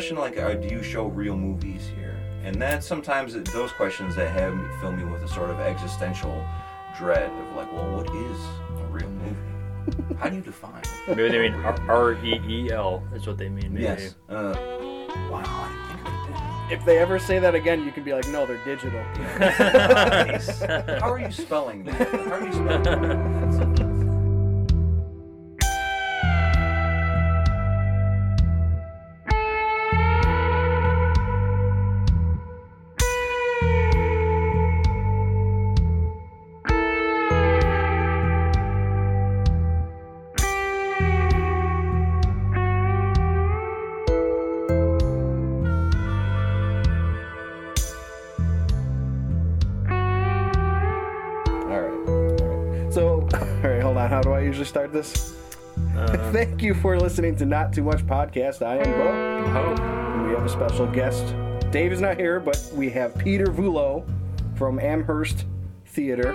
do get a question like, uh, "Do you show real movies here?" And that's sometimes it- those questions that have me fill me with a sort of existential dread of like, "Well, what is a real movie? How do you define?" it? Maybe they mean R E E L is what they mean. Maybe. Yes. Uh, wow, I didn't think of it. If they ever say that again, you can be like, no, they're digital. Nice. How are you spelling that? How are you spelling that? Start this? Uh, Thank you for listening to Not Too Much Podcast. I am Bo, oh, and we have a special guest. Dave is not here, but we have Peter Vulo from Amherst Theater.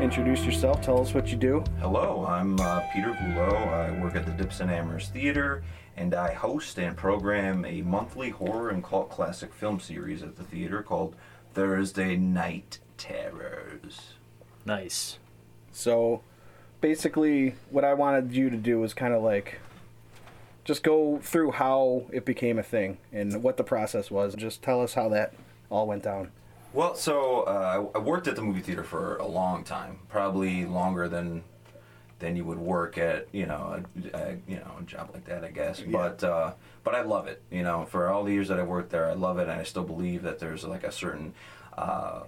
Introduce yourself. Tell us what you do. Hello, I'm uh, Peter Vulo. I work at the Dipson Amherst Theater, and I host and program a monthly horror and cult classic film series at the theater called Thursday Night Terrors. nice. So, basically, what I wanted you to do was kind of like just go through how it became a thing and what the process was. Just tell us how that all went down. Well, so uh, I worked at the movie theater for a long time, probably longer than than you would work at you know a, a you know a job like that, I guess. But uh, but I love it. You know, for all the years that I worked there, I love it, and I still believe that there's like a certain uh,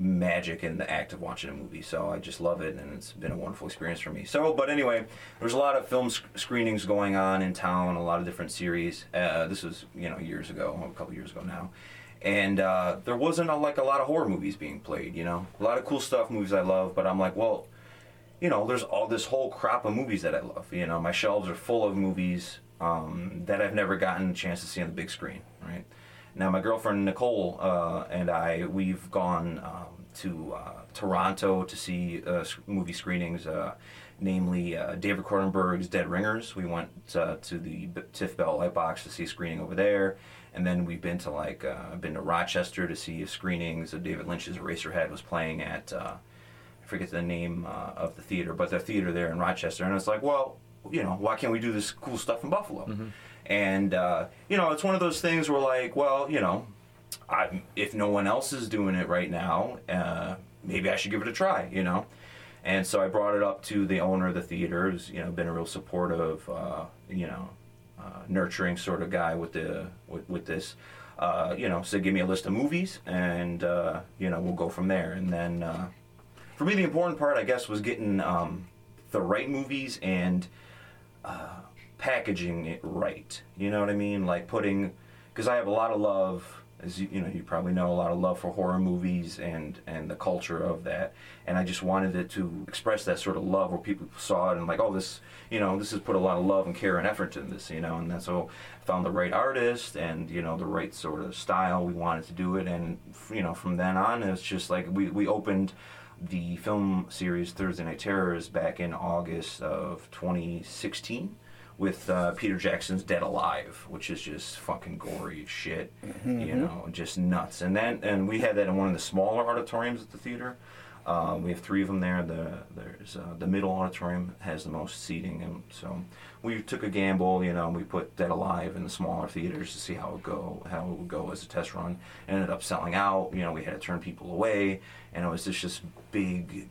magic in the act of watching a movie. So I just love it, and it's been a wonderful experience for me. So, but anyway, there's a lot of film sc- screenings going on in town, a lot of different series. Uh, this was you know years ago, a couple years ago now, and uh, there wasn't a, like a lot of horror movies being played. You know, a lot of cool stuff, movies I love, but I'm like, well. You know, there's all this whole crop of movies that I love. You know, my shelves are full of movies um, that I've never gotten a chance to see on the big screen. Right now, my girlfriend Nicole uh, and I, we've gone um, to uh, Toronto to see uh, movie screenings, uh, namely uh, David Cronenberg's Dead Ringers. We went uh, to the Tiff Bell Lightbox to see a screening over there, and then we've been to like been to Rochester to see screenings of David Lynch's Eraserhead was playing at. I forget the name of the theater, but the theater there in Rochester, and it's like, well, you know, why can't we do this cool stuff in Buffalo? And uh, you know, it's one of those things where like, well, you know, I, if no one else is doing it right now, uh, maybe I should give it a try, you know. And so I brought it up to the owner of the theater, who's you know been a real supportive, uh, you know, uh, nurturing sort of guy with the with, with this. Uh, you know, said give me a list of movies, and uh, you know we'll go from there. And then uh, for me, the important part, I guess, was getting um, the right movies and uh, packaging it right. You know what I mean? Like putting, because I have a lot of love, as you, you know, you probably know, a lot of love for horror movies and and the culture of that. And I just wanted it to express that sort of love where people saw it and like, oh, this, you know, this has put a lot of love and care and effort in this, you know. And so I found the right artist and you know the right sort of style we wanted to do it. And you know, from then on, it's just like we we opened the film series Thursday Night Terrors back in August of 2016 with uh, Peter Jackson's Dead Alive, which is just fucking gory as shit, you know, just nuts. And then and we had that in one of the smaller auditoriums at the theater. Uh, we have three of them there. The there's uh, the middle auditorium has the most seating, and so we took a gamble. You know, we put Dead Alive in the smaller theaters to see how it go, how it would go as a test run. Ended up selling out. You know, we had to turn people away, and it was just this big,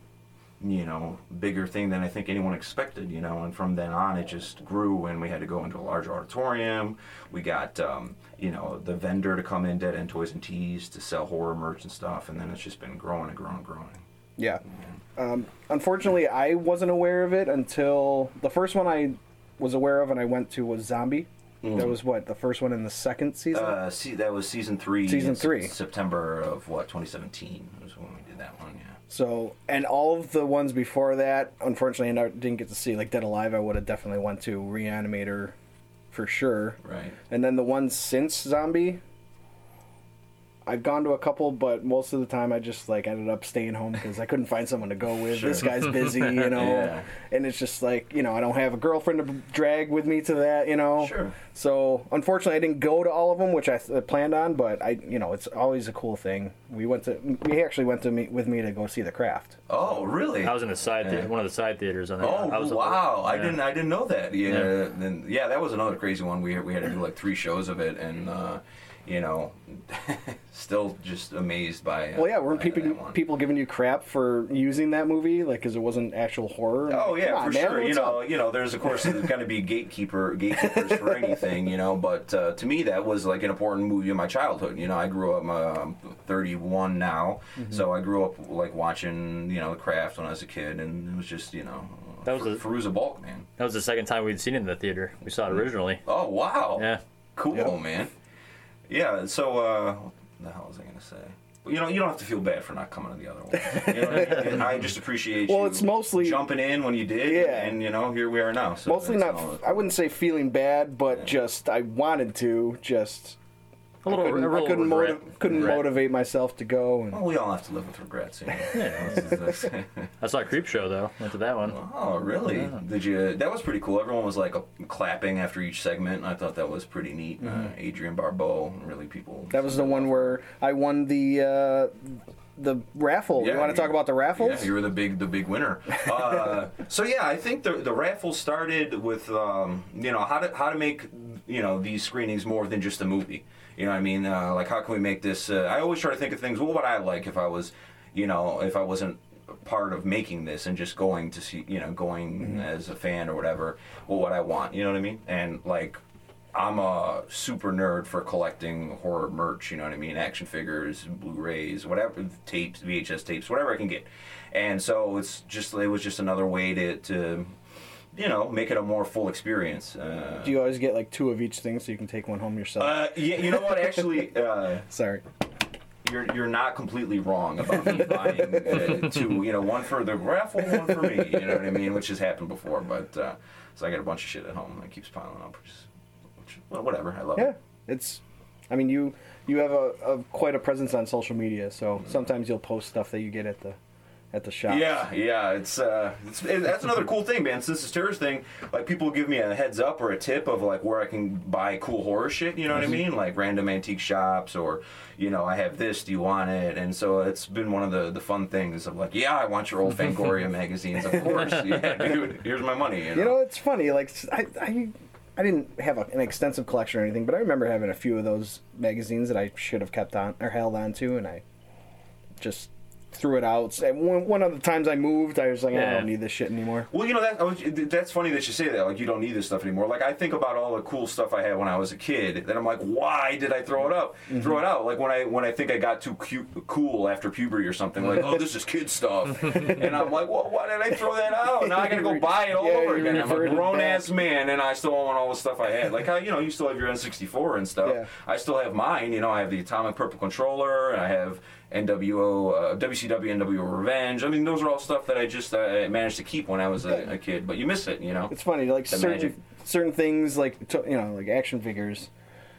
you know, bigger thing than I think anyone expected. You know, and from then on, it just grew, and we had to go into a larger auditorium. We got, um, you know, the vendor to come in, Dead End Toys and Teas, to sell horror merch and stuff, and then it's just been growing and growing and growing. Yeah. Um, unfortunately, I wasn't aware of it until the first one I was aware of and I went to was Zombie. That was what the first one in the second season. Uh, see, that was season three. Season three. September of what 2017 was when we did that one. Yeah. So, and all of the ones before that, unfortunately, I didn't get to see. Like Dead Alive, I would have definitely went to Reanimator for sure. Right. And then the ones since Zombie, I've gone to a couple, but most of the time I just like ended up staying home because I couldn't find someone to go with. This guy's busy, you know, Yeah. and it's just like you know I don't have a girlfriend to drag with me to that, you know. Sure. So unfortunately, I didn't go to all of them, which I th- planned on. But I, you know, it's always a cool thing. We went to, we actually went to meet with me to go see The Craft. Oh, really? I was in the side, Yeah. thea- one of the side theaters on that. Oh I was wow! I yeah. didn't. I didn't know that. Yeah. Yeah. Then yeah, that was another crazy one. We we had to do like three shows of it, and uh, you know, still just amazed by. Uh, Well, yeah, weren't people people giving you crap for using that movie, like because it wasn't actual horror? Oh yeah, Come on, for man, sure. You know, up? you know, there's of course going to be gatekeeper gatekeepers for anything, you know. But uh, to me, that was like an important movie in my childhood. You know, I grew up. uh, I'm 31 now, Mm-hmm. so I grew up like watching, you know, The Craft when I was a kid, and it was just, you know, That was Fer- a- Fairuza Balk, man. That was the second time we'd seen it in the theater. We saw it originally. Oh wow. Yeah. Cool, Yep. man. Yeah. So, uh, what the hell was I gonna say? You know, you don't have to feel bad for not coming to the other one. You know what I, mean? I just appreciate Well, you it's mostly- jumping in when you did, Yeah. and you know, here we are now. So Mostly that's not. all- I wouldn't say feeling bad, but just I wanted to. Just A little, couldn't, a I couldn't, regret. motiv- couldn't motivate myself to go. And Well, we all have to live with regrets. You know? That's- that's- I saw Creepshow though. Went to that one. oh, really? Did you? That was pretty cool. Everyone was like uh, clapping after each segment. I thought that was pretty neat. Uh, Adrienne Barbeau, really people. that was the one where I won the uh, the raffle. Yeah, you want to talk about the raffles? Yeah, you were the big the big winner. Uh, so yeah, I think the the raffle started with um, you know how to how to make you know these screenings more than just a movie. You know what I mean? Uh, like how can we make this? Uh, I always try to think of things. Well, what would I like if I was, you know, if I wasn't part of making this and just going to see, you know, going as a fan or whatever. What would I want? You know what I mean? And like. I'm a super nerd for collecting horror merch, you know what I mean? Action figures, Blu-rays, whatever, tapes, VHS tapes, whatever I can get. And so it's just it was just another way to, to you know, make it a more full experience. Uh, Do you always get like two of each thing so you can take one home yourself? uh, yeah, you know what? Actually, uh, Sorry. you're you're not completely wrong about me buying uh, two. You know, one for the raffle, one for me. You know what I mean? Which has happened before, but uh, so I got a bunch of shit at home that keeps piling up. Which, is, which well, whatever. I love Yeah, it. Yeah, it's. I mean, you you have a, a quite a presence on social media, so sometimes you'll post stuff that you get at the at the shop. Yeah, yeah, it's uh, it's, it, that's another cool thing, man. Since this Terrors thing, like people give me a heads up or a tip of like where I can buy cool horror shit. You know what I mean? Like random antique shops or, you know, I have this. Do you want it? And so it's been one of the the fun things of like, yeah, I want your old Fangoria magazines, of course. Yeah, dude, here's my money. You know. You know, it's funny. Like I, I, I didn't have a, an extensive collection or anything, but I remember having a few of those magazines that I should have kept on or held on to, and I just threw it out. One, one of the times I moved, I was like, I don't need this shit anymore. Well, you know that was, that's funny that you say that. Like you don't need this stuff anymore. Like I think about all the cool stuff I had when I was a kid. Then I'm like, why did I throw it up? Mm-hmm. Throw it out. Like when I when I think I got too cute, cool after puberty or something. Like oh, this is kid stuff. and I'm like, well, why did I throw that out? Now I gotta go buy it all Yeah, over again. I'm a grown ass man, and I still own all the stuff I had. Like how you know you still have your N64 and stuff. Yeah. I still have mine. You know, I have the Atomic Purple controller. I have NWO, uh, WCW, NWO Revenge. I mean, those are all stuff that I just uh, managed to keep when I was a, a kid. But you miss it, you know. It's funny, like certain magic. certain things, like to, you know, like action figures.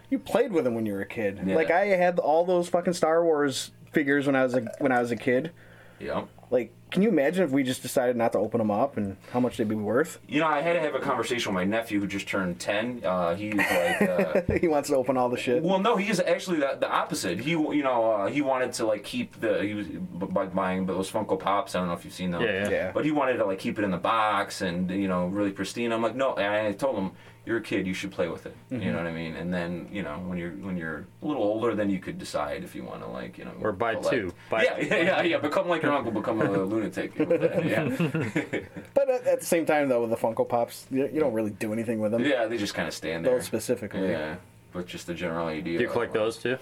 You played with them when you were a kid. Yeah. Like I had all those fucking Star Wars figures when I was a when I was a kid. Yeah. Like, can you imagine if we just decided not to open them up and how much they'd be worth? You know, I had to have a conversation with my nephew who just turned ten. Uh, he's like, uh, he wants to open all the shit. well, no, he is actually the, the opposite. He, you know, uh, he wanted to like keep the he was b- by buying those Funko Pops. I don't know if you've seen them. Yeah, yeah. Yeah. But he wanted to like keep it in the box and you know really pristine. I'm like, no. And I told him, you're a kid. You should play with it. Mm-hmm. You know what I mean? And then you know when you're when you're a little older, then you could decide if you want to like you know Or buy collect. two. Buy- yeah, yeah, yeah, yeah. Become like your uncle. Become a lunatic. Yeah. But at, at the same time, though, with the Funko Pops, you, you don't really do anything with them. Yeah, they just kind of stand there. Those specifically. Yeah, but just the general idea. Do you collect of, those too?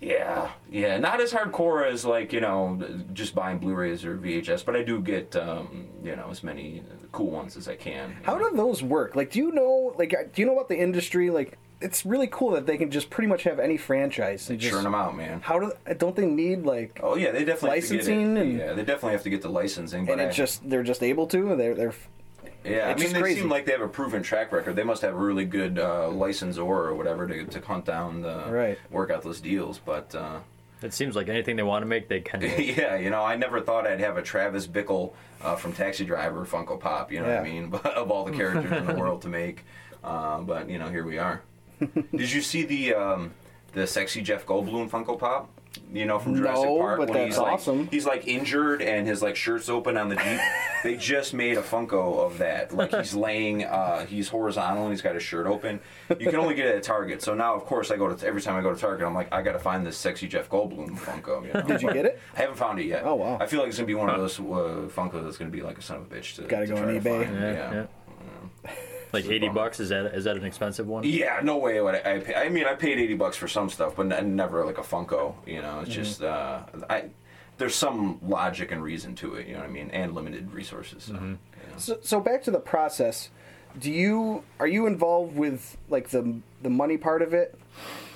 Yeah, yeah, not as hardcore as like you know just buying Blu-rays or VHS, but I do get um, you know as many cool ones as I can. How know. do those work? Like, do you know? Like, uh, do you know about the industry? Like, it's really cool that they can just pretty much have any franchise. and just, churn them out, man? How do? Don't they need like? Oh yeah, they definitely have to Licensing get it. and- yeah, they definitely have to get the licensing. But and I, it's just they're just able to. They're they're. Yeah, I mean they crazy. seem like they have a proven track record. They must have a really good uh, licensor or whatever to to hunt down the Right. work out those deals. But uh, It seems like anything they want to make, they can. make. yeah, you know, I never thought I'd have a Travis Bickle uh, from Taxi Driver Funko Pop. You know what I mean? But of all the characters in the world to make, uh, but you know, here we are. Did you see the um, the sexy Jeff Goldblum Funko Pop? You know, from Jurassic No, Park but when that's he's like awesome. he's like injured and his like shirt's open on the jeep. they just made a Funko of that. Like he's laying, uh, he's horizontal and he's got his shirt open. You can only get it at Target. So now, of course, I go to every time I go to Target, I'm like, I got to find this sexy Jeff Goldblum Funko. You know? Did you get it? I haven't found it yet. Oh, wow. I feel like it's gonna be one of those uh, Funkos that's gonna be like a son of a bitch to. Gotta go on eBay. find. Yeah, Yeah. yeah. Like eighty bucks is that is that an expensive one? Yeah, no way would I, I pay. I mean, I paid eighty bucks for some stuff, but n- never like a Funko. You know, Mm-hmm. it's just uh, I. There's some logic and reason to it. You know what I mean, and limited resources. So, Mm-hmm. you know. So, so back to the process. Do you are you involved with like the the money part of it?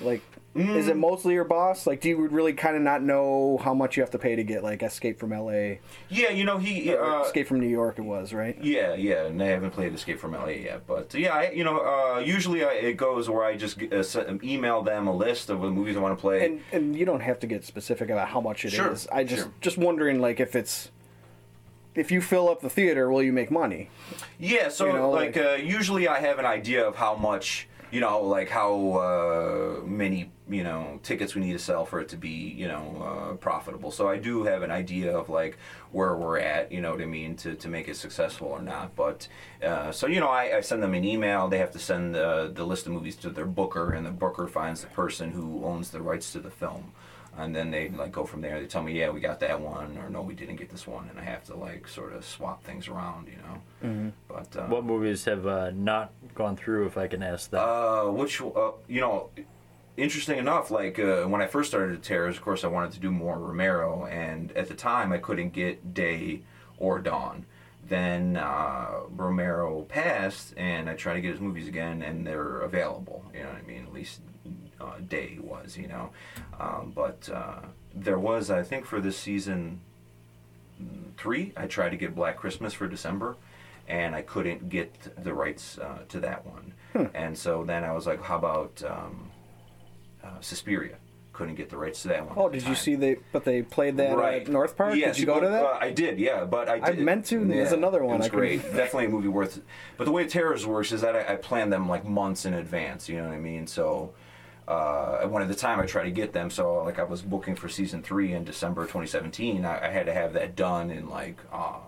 Like, is Mm. it mostly your boss? Like, do you really kind of not know how much you have to pay to get like Escape from L.A. Yeah, you know he. or Uh, Escape from New York? It was right. Yeah, yeah, and I haven't played Escape from LA yet, but yeah, I, you know, uh, usually I, it goes where I just uh, send, email them a list of the movies I want to play. And and you don't have to get specific about how much it is. Sure, I just sure. just wondering like if it's if you fill up the theater, will you make money? Yeah, so You know, like, like- uh, usually I have an idea of how much, you know, like how uh, many, you know, tickets we need to sell for it to be, you know, uh, profitable. So I do have an idea of like where we're at, you know what I mean, to, to make it successful or not. But uh, so you know, I, I send them an email. They have to send the the list of movies to their booker, and the booker finds the person who owns the rights to the film. And then they like go from there. They tell me, yeah, we got that one, or no, we didn't get this one, and I have to like sort of swap things around, you know. But uh, What movies have uh, not gone through, if I can ask that? uh, which uh, you know, interesting enough, like uh, when I first started at Terrors, of course, I wanted to do more Romero, and at the time, I couldn't get Day or Dawn. Then uh, Romero passed, and I tried to get his movies again, and they're available. You know what I mean? At least uh, Day was, you know. Um, but uh, there was, I think, for this season mm, three, I tried to get Black Christmas for December, and I couldn't get the rights uh, to that one. And so then I was like, how about um, uh, Suspiria? Couldn't get the rights to that one. Oh, did you see they? But they played that Right. at North Park. Yes, did you go to that? Uh, I did, yeah, but I I meant to. There's another one It was I great. Definitely a movie worth. But the way Terrors works is that I, I plan them like months in advance. You know what I mean? So. Uh, one at the time I tried to get them, so like I was booking for season three in December 2017. I, I had to have that done in like uh,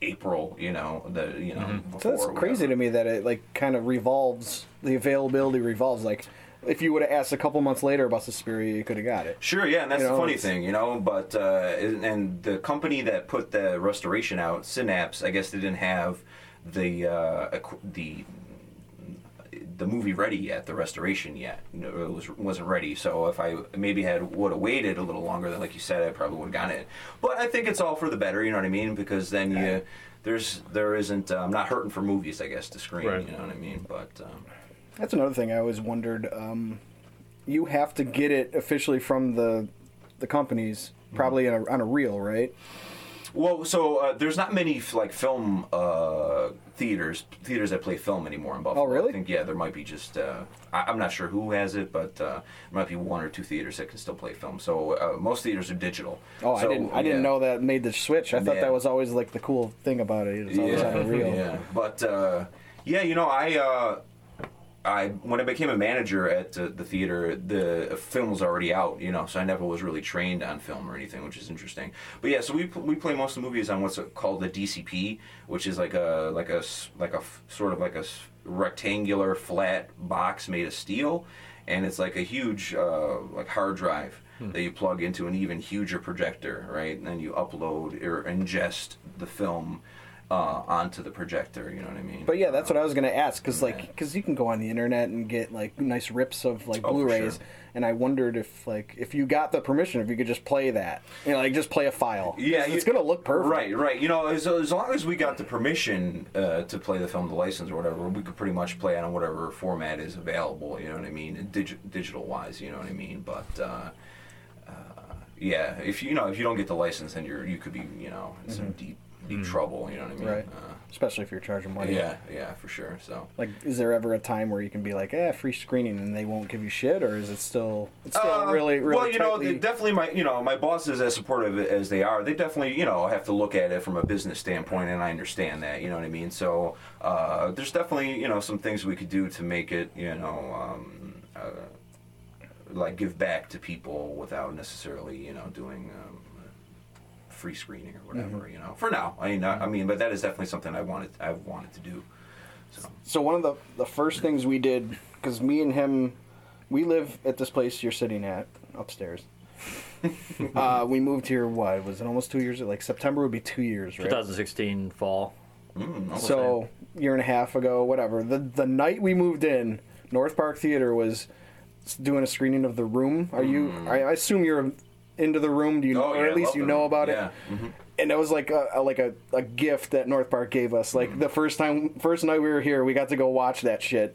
April, you know, the you know. Mm-hmm. So that's crazy to me that it like kind of revolves. The availability revolves. Like, if you would have asked a couple months later about Suspiria, you could have got it. Sure, yeah, and that's You know, the funny it's- thing, you know. But uh, and and the company that put the restoration out, Synapse, I guess they didn't have the uh, the the movie ready yet, the restoration yet. No, It was wasn't ready. So if I maybe had would have waited a little longer, then like you said, I probably would have gotten it. But I think it's all for the better. You know what I mean? Because then you there's there isn't. Uh, I'm not hurting for movies, I guess, to screen. Right. You know what I mean? But um, That's another thing I always wondered. Um, you have to get it officially from the the companies, probably on a, on a reel, right? Well, so uh, there's not many like film uh, theaters theaters that play film anymore in Buffalo. Oh, really? I think yeah, there might be just uh, I, I'm not sure who has it, but uh, there might be one or two theaters that can still play film. So uh, most theaters are digital. Oh, I didn't. I didn't know that made the switch. I thought Yeah. that was always like the cool thing about it. It's always on a reel. Yeah, but uh, yeah, you know, I uh, I when I became a manager at uh, the theater, the film was already out, you know, so I never was really trained on film or anything, which is interesting. But yeah, so we we play most of the movies on what's called the DCP, which is like a like a like a sort of like a rectangular flat box made of steel, and it's like a huge uh, like hard drive that you plug into an even huger projector, right? And then you upload or ingest the film uh, onto the projector. You know what I mean? But yeah, that's what I was gonna ask, because like, because you can go on the internet and get like nice rips of like Oh, for Blu-rays, sure. and I wondered if like if you got the permission, if you could just play that, you know, like just play a file. Yeah, it's you- gonna look perfect. Right, right. You know, as, as long as we got the permission uh, to play the film, the license or whatever, we could pretty much play it on whatever format is available. You know what I mean? Digi- digital wise, you know what I mean? But uh, uh, yeah, if you, you know if you don't get the license, then you're you could be you know in some deep be trouble. You know what I mean? Right. Uh, Especially if you're charging money. yeah, yeah, for sure. So. Like, is there ever a time where you can be like, eh, free screening, and they won't give you shit, or is it still, it's still Uh, really, really well, you know, tightly- they definitely my you know my bosses as supportive as they are, they definitely you know have to look at it from a business standpoint, and I understand that. You know what I mean? So uh, there's definitely you know some things we could do to make it you know. Um, uh, like give back to people without necessarily you know doing um, free screening or whatever Mm-hmm. you know for now I mean I, I mean but that is definitely something I wanted I wanted to do so So one of the the first things we did, because me and him, we live at this place you're sitting at upstairs. uh, we moved here. What was it? Almost two years. Like September would be two years, right? 2016 fall. mm, okay. So year and a half ago, whatever. The the night we moved in, North Park Theater was doing a screening of The Room. Are you? I, I assume you're into The Room. Do you know. Oh, or at least you The know about Yeah. it? Mhm. And it was like a, a like a, a gift that North Park gave us. Like the first time, first night we were here, we got to go watch that shit.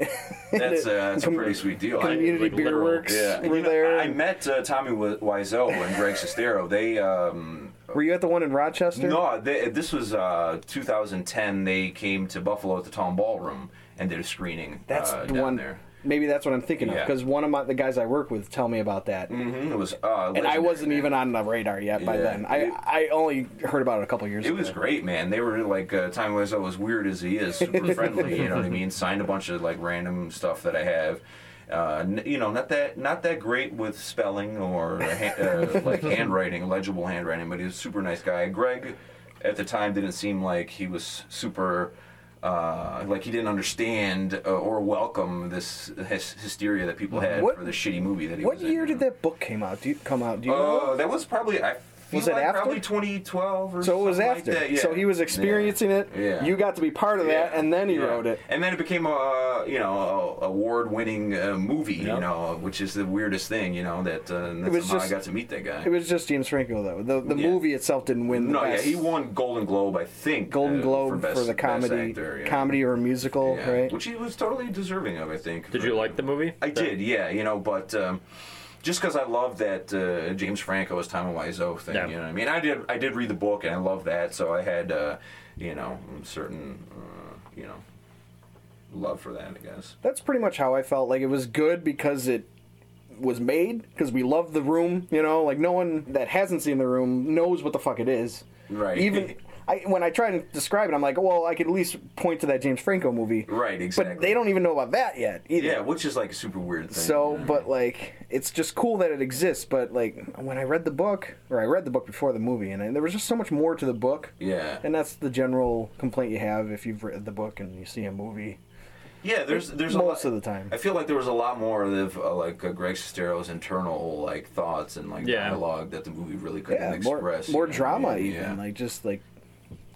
That's, uh, that's a pretty sweet deal. I- Community like Beer literal- Works Yeah, were you know, there. I met uh, Tommy Wi- Wiseau and Greg Sestero. They um, were you at the one in Rochester? no, they, this was uh, 2010. They came to Buffalo at the Town Ballroom and did a screening. That's uh, the one. there. Maybe that's what I'm thinking of Yeah. because one of my the guys I work with tell me about that, hmm It was, uh, and I legendary, wasn't man. even on the radar yet by Yeah. then. I It- I only heard about it a couple years ago. It ago. was great, man. They were like uh, Tommy Wiseau, as weird as he is, super friendly. You know what I mean? Signed a bunch of like random stuff that I have. Uh, n- you know, not that not that great with spelling or ha- uh, like handwriting, legible handwriting, but he was a super nice guy. Greg, at the time, didn't seem like he was super. Uh, like he didn't understand uh, or welcome this hys- hysteria that people had What- for the shitty movie that he What was in. year you did know? that book came out? Do you, come out? Do you know? Uh, that was probably I Was it like after? probably 2012 or So it was after. Like that. Yeah. So he was experiencing Yeah. it. Yeah. You got to be part of that, Yeah. and then he Yeah. wrote it. And then it became a you know award-winning uh, movie, you know, which is the weirdest thing, you know, that, uh, that was just- I got to meet that guy. It was just James Franco though. The the Yeah. movie itself didn't win. The no, yeah, best. he won Golden Globe, I think. Golden uh, Globe for, best- the comedy, actor, yeah. comedy or musical, Yeah. right? Which he was totally deserving of, I think. Did you like the movie? I did, yeah, you know, but um, just because I love that uh, James Franco as Tommy Wiseau thing, Yeah. you know what I mean? I did, I did read the book and I love that, so I had, uh, you know, certain, uh, you know, love for that, I guess. That's pretty much how I felt. Like it was good because it was made because we love the room. You know, like no one that hasn't seen the room knows what the fuck it is. Right. Even I, when I try to describe it, I'm like, well, I could at least point to that James Franco movie. Right, exactly. But they don't even know about that yet either. Yeah, which is like a super weird thing. So, you but like, it's just cool that it exists. But like, when I read the book, or I read the book before the movie, and I, there was just so much more to the book. yeah, And that's the general complaint you have if you've read the book and you see a movie. yeah. There's there's most a lot, of the time. I feel like there was a lot more of uh, like uh, Greg Sestero's internal like thoughts and like Yeah. dialogue that the movie really couldn't Yeah, express. more you know? drama Yeah. even, like just like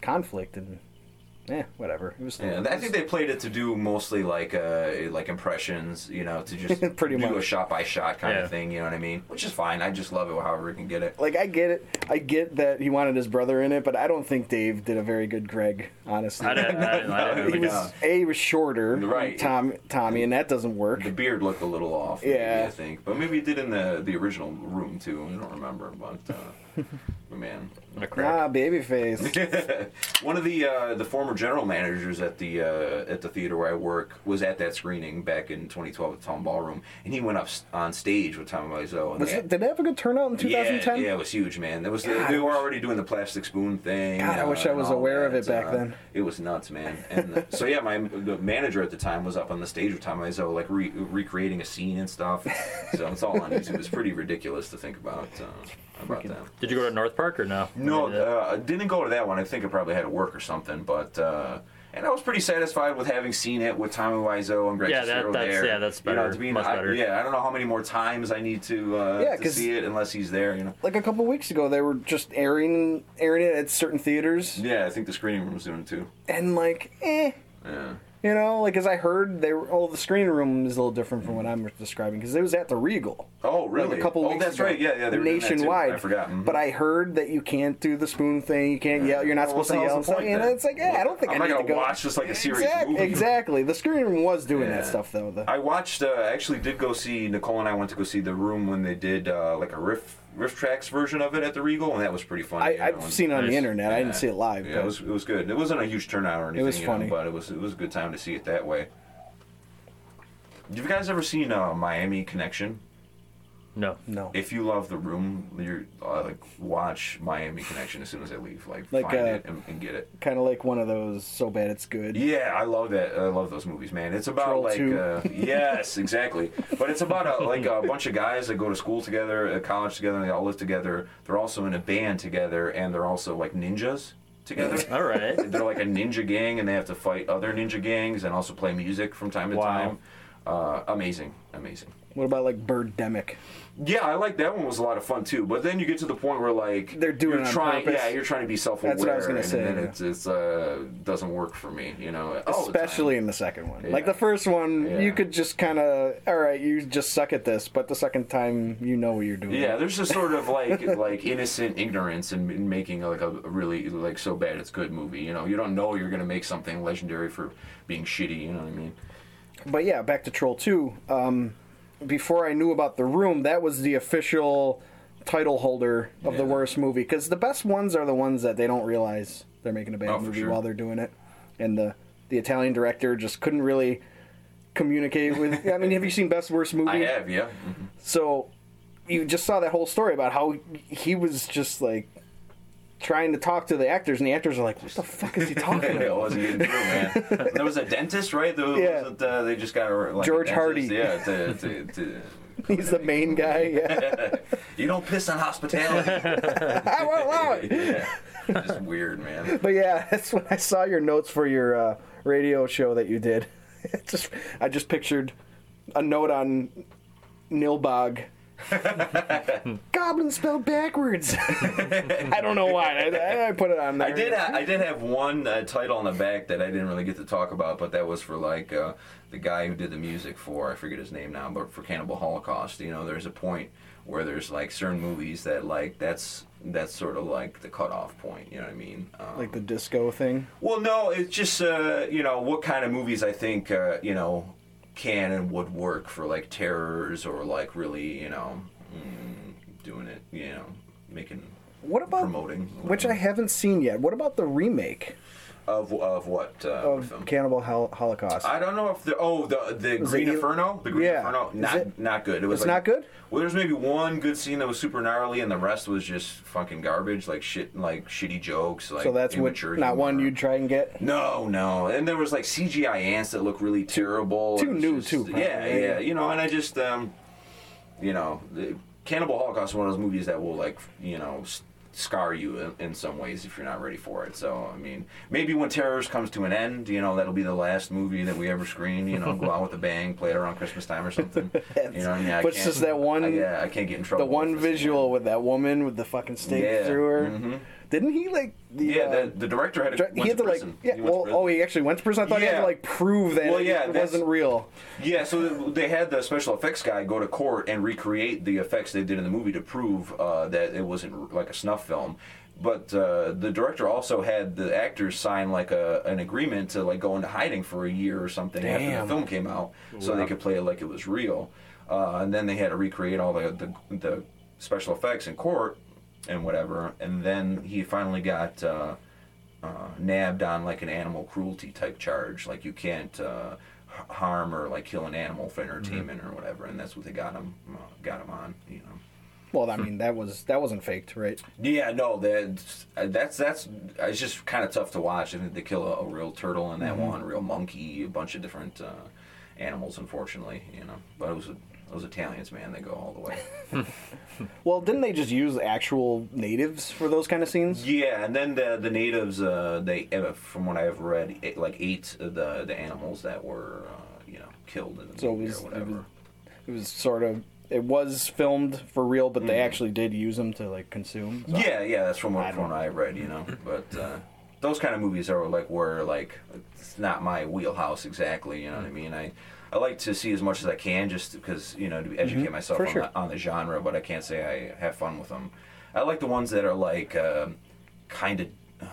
conflict and yeah, whatever. It was. Yeah, I think they played it to do mostly like uh, like impressions, you know, to just Pretty do a shot by shot kind Yeah. of thing. You know what I mean? Which is fine. I just love it however we can get it. like I get it. I get that he wanted his brother in it, but I don't think Dave did a very good Greg. Honestly, I didn't. I didn't, I didn't he really was a he was shorter, Right. Tom Tommy, and that doesn't work. The beard looked a little off. Maybe, Yeah. I think, but maybe it did in the the original room too. I don't remember, but uh, man. I'm a crack. Ah, baby face. One of the uh, the former general managers at the uh, at the theater where I work was at that screening back in 2012 at Town Ballroom, and he went up on stage with Tom Wiseau. And Was they- it, did it have a good turnout in 2010? Yeah, yeah, it was huge, man. There was God, they were already doing the plastic spoon thing. God, I uh, wish I was all aware of it back Uh, then. It was nuts, man. And uh, so yeah, my the manager at the time was up on the stage with Tommy Wiseau, like re- recreating a scene and stuff. so it's all on YouTube. It's pretty ridiculous to think about uh, about that. Did you go to North Park or no? No, uh, I didn't go to that one. I think I probably had to work or something, but. Uh, and I was pretty satisfied with having seen it with Tommy Wiseau and Greg Yeah, that- that's- there. yeah, that's You know, better, to be, much I- better. yeah, I don't know how many more times I need to uh, Yeah, to 'cause- see it unless he's there. You know. Like a couple weeks ago, they were just airing airing it at certain theaters, Yeah, I think the screening room was doing it too. and like, eh, Yeah. You know, like as I heard, they were. Oh, the screening room is a little different from what I'm describing because it was at the Regal. Oh, really? Like a couple oh, weeks that's ago, right. Yeah, yeah. They were doing that, too. nationwide. I forgot. Mhm. But I heard that you can't do the spoon thing. You can't yell. You're not Well, supposed to yell. And, point and then? it's like, yeah, I don't think I'm I need to go. watch just like a serious Exact- movie. Exactly. The screening room was doing that stuff though. The, I watched. Uh, I actually did go see Nicole and I went to go see the room when they did uh, like a riff RiffTrax version of it at the Regal, and that was pretty funny. I, you know, I've and- seen it on the Nice. internet. I didn't see it live. Yeah, but it was it was good. It wasn't a huge turnout or anything. It was you know, funny. but it was it was a good time to see it that way. Have you guys ever seen uh, Miami Connection? No. no. If you love The Room, you're uh, like watch Miami Connection as soon as I leave. Like, Like, find uh, it and, and get it. kind of like one of those so bad it's good. Yeah, I love that. I love those movies, man. It's about Troll like 2. uh, yes, exactly. But it's about a, like a bunch of guys that go to school together, at college together, and they all live together. They're also in a band together, and they're also like ninjas together. All right. they're like a ninja gang, and they have to fight other ninja gangs, and also play music from time to Wow. time. Uh, amazing, amazing. What about like Birdemic? Yeah, I like that one. Was a lot of fun too. But then you get to the point where like They're doing you're trying, purpose. yeah, you're trying to be self-aware. That's what I was gonna and say, then yeah. it's, it's uh doesn't work for me. You know, all the. Especially in the second one. Like the first one, Yeah. you could just kind of, all right, you just suck at this. But the second time, you know what you're doing. Yeah, there's a sort of like like innocent ignorance in, in making like a really like so bad it's good movie. You know, you don't know you're gonna make something legendary for being shitty. You know what I mean? But yeah, back to Troll 2. Um, before I knew about The Room, that was the official title holder of the worst movie. Because the best ones are the ones that they don't realize they're making a bad Oh, movie sure. while they're doing it. And the, the Italian director just couldn't really communicate with. I mean, have you seen Best Worst Movie? I have, yeah. Mhm. So you just saw that whole story about how he was just like trying to talk to the actors, and the actors are like, "What the fuck is he talking about?" it about?" wasn't getting through, man. There was a dentist, right? There Yeah. wasn't, uh, they just got a, like, George Hardy. Yeah, to, to, to, He's the main guy. Yeah, you don't piss on hospitality. I won't allow it. yeah. Just weird, man. But yeah, that's when I saw your notes for your uh, radio show that you did. It just I just pictured a note on Nilbog. Goblin spelled backwards. I don't know why. I, I put it on there. I did. Ha- I did have one uh, title on the back that I didn't really get to talk about, but that was for like uh, the guy who did the music for. I forget his name now, but for Cannibal Holocaust. You know, there's a point where there's like certain movies that like that's that's sort of like the cutoff point. You know what I mean? Um, like the disco thing. Well, no, it's just uh, you know what kind of movies I think uh, you know can and would work for like terrors or like really you know mm, doing it you know making What about promoting which I haven't seen yet? What about the remake of of what uh, of? Cannibal Hol- Holocaust? I don't know if the oh the the Was Green Inferno the Green Yeah. Inferno not it- not good. It was it's like- not good? Well, there's maybe one good scene that was super gnarly, and the rest was just fucking garbage, like shit, like shitty jokes, like so that's what not one you'd try and get. No, no, and there was like CGI ants that look really terrible. too new, just- too, probably, Yeah, yeah, you know, and I just, um, you know, the Cannibal Holocaust is one of those movies that will like, you know, s- scar you in, in some ways if you're not ready for it. So, I mean, maybe when Terrors comes to an end, you know, that'll be the last movie that we ever screen. You know, go out with a bang, play it around Christmas time or something. You know, what I mean, I But it's just that one- I, yeah, I can't get in trouble. The one with visual with that woman with the fucking stake Yeah, through her. mhm. Didn't he like the? Yeah, uh, the, the director had to, went he had to to like yeah. He went Well, prison. oh, he actually went to prison. I thought he had to like prove that Well, yeah, it wasn't real. Yeah, so they had the special effects guy go to court and recreate the effects they did in the movie to prove uh, that it wasn't like a snuff film. But uh, the director also had the actors sign like a an agreement to like go into hiding for a year or something after the film came out, so they could play it like it was real. Uh, and then they had to recreate all the, the the special effects in court and whatever. And then he finally got. Uh, uh, nabbed on like an animal cruelty type charge. Like you can't uh, harm or like kill an animal for entertainment or whatever, and that's what they got him uh, got him on. You know. Well, I mean that was that wasn't faked, right? Yeah, no, that's that's that's it's just kind of tough to watch. I think they kill a, a real turtle in that one, a real monkey, a bunch of different uh, animals. Unfortunately, you know, but it was those Italians, man, they go all the way. Well, didn't they just use actual natives for those kind of scenes? Yeah, and then the the natives, uh, they uh, from what I've read, ate, like ate the the animals that were uh, you know killed in the So it movie was, or it whatever. was it was sort of it was filmed for real, but they Mhm. actually did use them to like consume. So- Yeah, yeah, that's from I what, from don't- what I read, you know. But uh, those kind of movies are like where like it's not my wheelhouse exactly. You know what I mean? I I like to see as much as I can just because you know to educate myself Mm-hmm. for on, sure. the, on the genre, but I can't say I have fun with them. I like the ones that are like uh, kind of. Uh,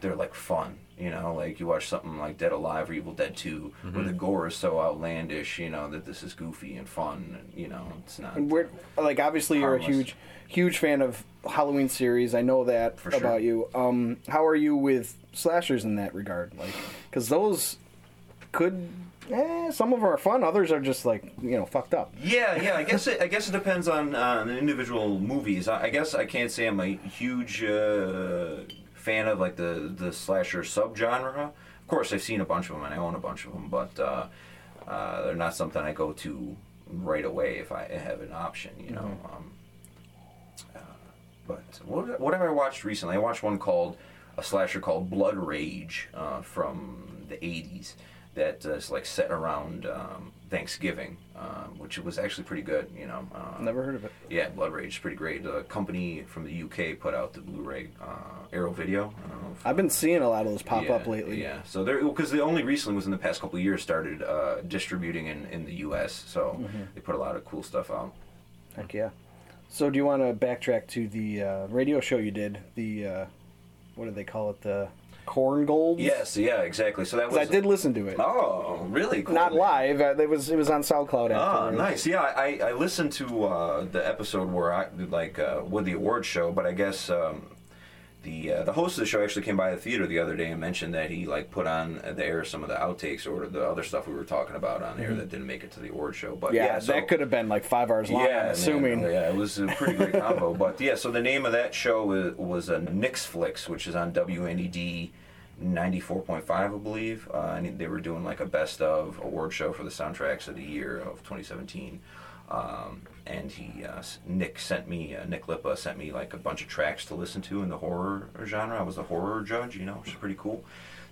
they're like fun. You know, like you watch something like Dead Alive or Evil Dead 2 where Mm-hmm. the gore is so outlandish. You know that this is goofy and fun. And, you know, it's not. And we're like obviously you're a huge huge fan of Halloween series. I know that For sure. about you. Um, how are you with slashers in that regard? Like, because those could, eh, some of them are fun. Others are just like you know fucked up. Yeah, yeah. I guess it, I guess it depends on uh, the individual movies. I, I guess I can't say I'm a huge uh, fan of like the the slasher subgenre. Of course, I've seen a bunch of them and I own a bunch of them, but uh, uh, they're not something I go to right away if I have an option. You know. Um, uh, but what what have I watched recently? I watched one called a slasher called Blood Rage uh, from the '80s that uh, is like set around um, Thanksgiving, um, which was actually pretty good. You know, uh, Never heard of it. Yeah, Blood Rage is pretty great. A company from the UK put out the Blu-ray uh, Arrow Video. I don't know if- I've been seeing a lot of those pop yeah, up lately. Yeah, so they're because they only recently was in the past couple of years started uh, distributing in, in the U.S. So Mm-hmm. they put a lot of cool stuff out. Heck yeah. So do you want to backtrack to the uh, radio show you did? The uh, what do they call it? The Corn Gold. Yes, yeah, exactly. So that was I did listen to it. Oh, really? Cool. Not live. Uh, it was it was on SoundCloud. Oh, afterwards. nice. Yeah, I, I listened to uh, the episode where I like uh, with the award show, but I guess um, the uh, the host of the show actually came by the theater the other day and mentioned that he like put on the air some of the outtakes or the other stuff we were talking about on air that didn't make it to the award show. But Mm-hmm. Yeah, yeah, so- that could have been like five hours long. yeah, I'm man, assuming. yeah, it was a pretty great combo. But yeah, so the name of that show was, was uh, Nix Flicks, which is on WNED 94.5, I believe. Uh, and they were doing like a best of award show for the soundtracks of the year of 2017. Um, and he, uh, Nick sent me, uh, Nick Lippa sent me like a bunch of tracks to listen to in the horror genre. I was a horror judge, you know, which is pretty cool.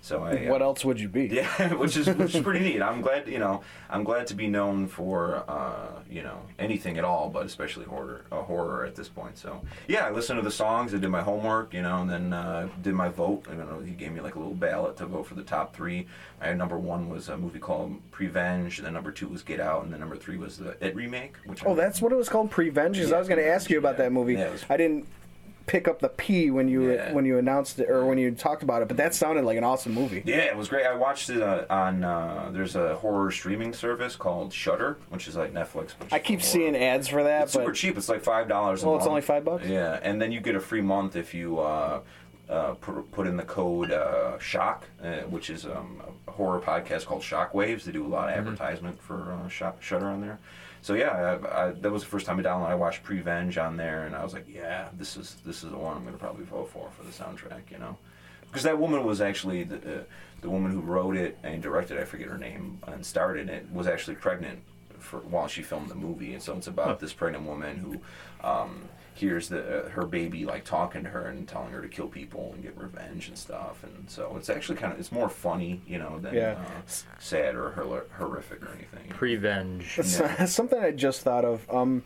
So I, What else would you be? yeah, which is which is pretty neat. I'm glad you know I'm glad to be known for uh, you know anything at all, but especially horror uh, horror at this point. So yeah, I listened to the songs, I did my homework, you know, and then uh, did my vote. I don't know, he gave me like a little ballot to vote for the top three. I had number one was a movie called Prevenge, then number two was Get Out, and then number three was the It remake. Which Oh, I- that's what it was called, Prevenge. 'Cause I Yeah, was going to ask you about yeah. that movie. Yeah, was- I didn't pick up the P when you Yeah. when you announced it or when you talked about it, but that sounded like an awesome movie. Yeah, it was great. I watched it uh, on uh, there's a horror streaming service called Shudder, which is like Netflix. But I keep seeing ads for that, It's super cheap. It's like five dollars. Oh, it's only five bucks? Yeah, and then you get a free month if you uh, uh, put, put in the code uh, Shock, uh, which is um, a horror podcast called Shockwaves. They do a lot of advertisement for uh, Shut- Shudder on there. So yeah, I, I, that was the first time I downloaded. I watched Prevenge on there, and I was like, yeah, this is this is the one I'm going to probably vote for for the soundtrack. You know. Because that woman was actually the, uh, the woman who wrote it and directed. I forget her name and started it. Was actually pregnant for while she filmed the movie, and so it's about this pregnant woman who um, hears the uh, her baby like talking to her and telling her to kill people and get revenge and stuff. And so it's actually kind of it's more funny, you know, than Yeah. uh, sad or hor- horrific or anything. Prevenge. it's Yeah. something I just thought of. Um,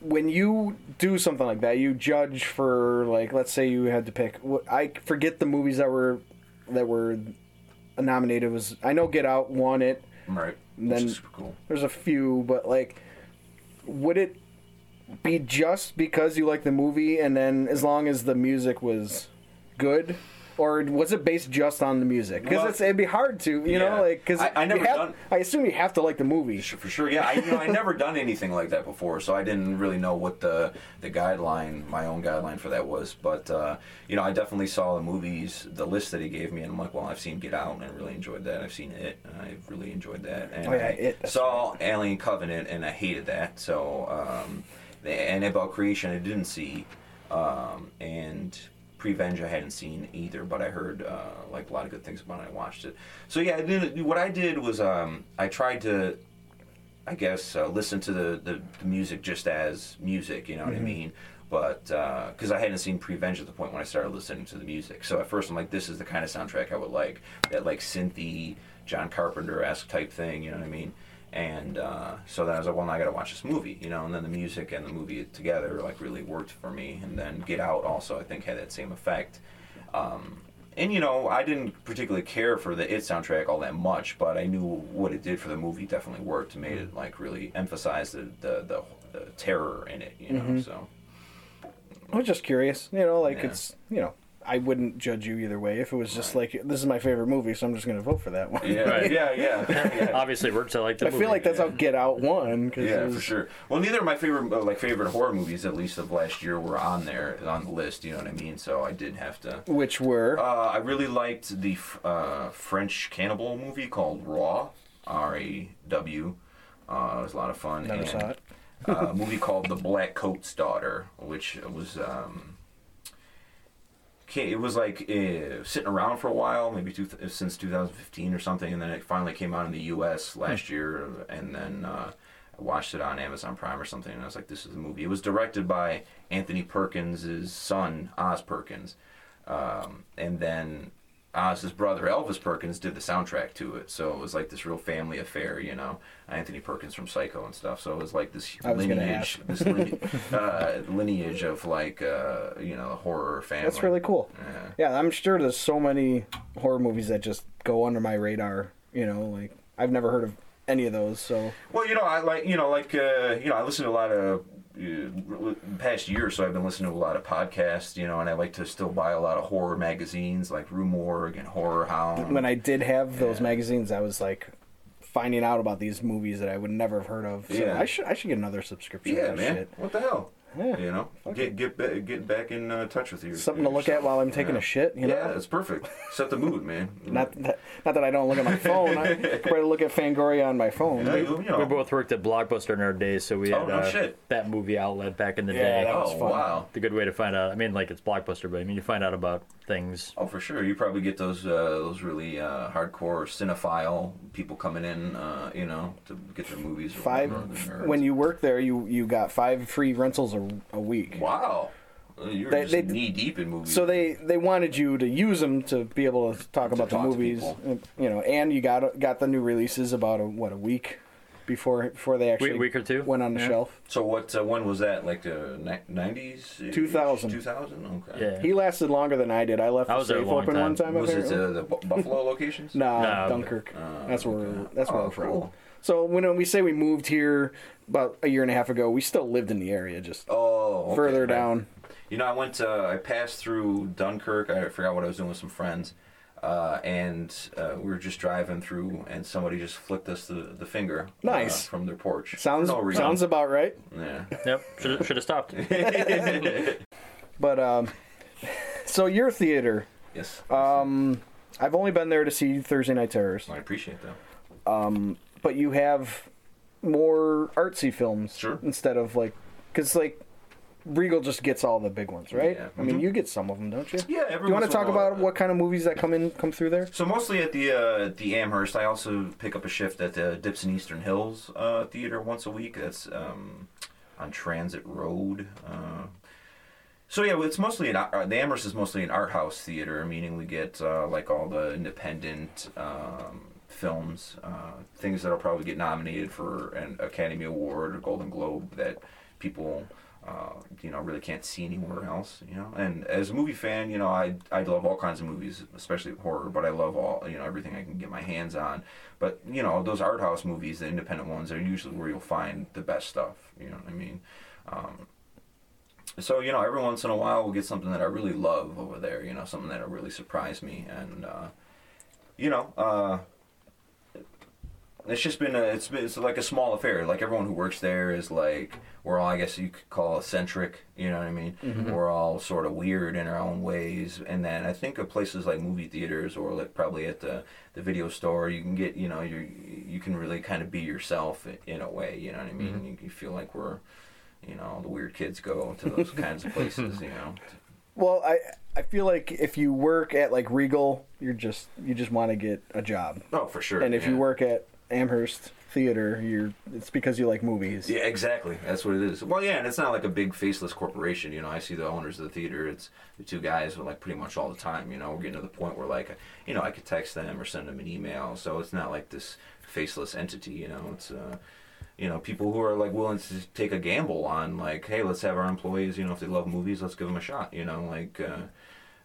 when you do something like that, you judge for like, let's say you had to pick. wh- I forget the movies that were that were nominated. Was I know Get Out won it. Right. And Which then- is super cool. There's a few, but like, would it be just because you like the movie, and then as long as the music was good, or was it based just on the music? Because Well, it'd be hard to, you yeah. know, like because I- I never have, done- I assume you have to like the movie. For sure, yeah. I, you know, I never done anything like that before, so I didn't really know what the the guideline, my own guideline for that was. But uh, you know, I definitely saw the movies, the list that he gave me, and I'm like, well, I've seen Get Out, and I really enjoyed that. I've seen It, and I really enjoyed that. And Oh, yeah, I It, saw Alien Covenant, and I hated that. So, um, Annabelle Creation, I didn't see, um, and. Prevenge I hadn't seen either, but I heard uh, like a lot of good things about it. I watched it. So yeah, I did, what I did was um, I tried to I guess uh, listen to the, the, the music just as music, you know what I mean? But because I hadn't seen Prevenge at the point when I started listening to the music, so at first I'm like, this is the kind of soundtrack I would like, that like synthy John Carpenter esque type thing, you know what I mean? And uh, so then I was like, well, now I got to watch this movie, you know. And then the music and the movie together like really worked for me. And then Get Out also I think had that same effect. Um, and you know, I didn't particularly care for the It soundtrack all that much, but I knew what it did for the movie definitely worked. Made it like really emphasize the the, the, the terror in it, you know. Mhm. So I was just curious, you know, like Yeah. it's you know I wouldn't judge you either way. If it was just like this is my favorite movie, so I'm just going to vote for that one. Yeah, Right. yeah, yeah, yeah. Obviously, works. I like the I movie. feel like that's how Get Out won. Cause Yeah, was- for sure. Well, neither of my favorite uh, like favorite horror movies, at least of last year, were on there on the list. You know what I mean? So I did have to. Which were Uh, I really liked the f- uh, French cannibal movie called Raw, R A W. Uh, it was a lot of fun. never and, saw it. uh, a movie called The Black Coat's Daughter, which was um, ca- it was like uh, sitting around for a while, maybe two, since 2015 or something, and then it finally came out in the U.S. last year, and then uh, I watched it on Amazon Prime or something, and I was like, "This is a movie." It was directed by Anthony Perkins' son, Oz Perkins, um, and then Oz's brother Elvis Perkins did the soundtrack to it, so it was like this real family affair, you know. Anthony Perkins from Psycho and stuff, so it was like this lineage, this line, uh, lineage of like uh, you know horror family. That's really cool. Yeah. Yeah, I'm sure there's so many horror movies that just go under my radar. You know, like I've never heard of any of those. So Well, you know, I like you know like uh, you know I listen to a lot of. Uh, past year or so, I've been listening to a lot of podcasts, you know, and I like to still buy a lot of horror magazines like Rue Morgue and Horror Hound. when I did have those Yeah. magazines, I was like finding out about these movies that I would never have heard of. So Yeah. I should I should get another subscription. Yeah, man. Shit. What the hell? Yeah. You know, Fuck get get ba- get back in uh, touch with you. Something to look at while I'm taking a shit. You know. Yeah, it's perfect. Set the mood, man. Not that, not that I don't look at my phone. I probably look at Fangoria on my phone. Yeah, you, you know. We both worked at Blockbuster in our days, so we Oh, had no uh, shit. that movie outlet back in the Yeah, day. that was oh fun. wow. It's a good way to find out. I mean, like it's Blockbuster, but I mean, you find out about things. Oh, for sure. You probably get those uh, those really uh, hardcore cinephile people coming in, uh, you know, to get their movies. or Five. whatever, the. When you work there, you you got five free rentals a, a week. wow, Uh, you're They- just they- knee deep in movies. So they they wanted you to use them to be able to talk about the talk to movies, people. you know, and you got got the new releases about a, what a week before before they actually Week, week or two. went on the Yeah. shelf. So what? Uh, when was that? Like the nineties? 2000. Two thousand. Okay. Yeah. He lasted longer than I did. I left I the was there a safe open time. one time. Was it uh, the Buffalo locations? No, No. Dunkirk. Uh, that's where okay. that's where Oh, we're from. cool. So when we say we moved here about a year and a half ago, we still lived in the area, just Oh, okay, further down. You know, I went. Uh, I passed through Dunkirk. I forgot what I was doing with some friends, uh, and uh, we were just driving through, and somebody just flicked us the, the finger. uh, Nice. from their porch. Sounds no sounds about right. Yeah. Yep. Should should have stopped. But um, so your theater, Yes. um, I've only been there to see Thursday Night Terrors, I appreciate that. But you have more artsy films Sure. instead of like, because like Regal just gets all the big ones, right? Yeah. I mean, you get some of them, don't you? Yeah. Every Do you want to talk about what kind of movies that come in come through there? So mostly at the uh, the Amherst. I also pick up a shift at the Dips and Eastern Hills uh, Theater once a week. That's um, on Transit Road. Uh, so yeah, it's mostly an uh, the Amherst is mostly an art house theater, meaning we get uh, like all the independent um, films, uh, things that'll probably get nominated for an Academy Award or Golden Globe that people. Uh, you know, really can't see anywhere else. You know, and as a movie fan, you know, I I love all kinds of movies, especially horror. But I love all you know everything I can get my hands on. But you know, those art house movies, the independent ones, are usually where you'll find the best stuff. You know what I mean? Um, so you know, every once in a while, we'll get something that I really love over there. You know, something that'll really surprise me, and uh, you know, uh, it's just been a, it's been, it's like a small affair. Like everyone who works there is like we're all I guess you could call eccentric. You know what I mean? Mm-hmm. We're all sort of weird in our own ways. And then I think of places like movie theaters or like probably at the the video store, you can get you know you you can really kind of be yourself in a way. You know what I mean? Mm-hmm. You, you feel like we're you know the weird kids go to those kinds of places. You know. Well, I I feel like if you work at like Regal, you're just you just want to get a job, Oh, for sure. and if you work at Amherst Theater, you're it's because you like movies. Yeah, exactly. That's what it is. Well, yeah, and it's not like a big faceless corporation. You know, I see the owners of the theater. It's the two guys like pretty much all the time. You know, we're getting to the point where like, you know, I could text them or send them an email. So it's not like this faceless entity. You know, it's uh, you know, people who are like willing to take a gamble on like, hey, let's have our employees. You know, if they love movies, let's give them a shot. You know, like. Uh,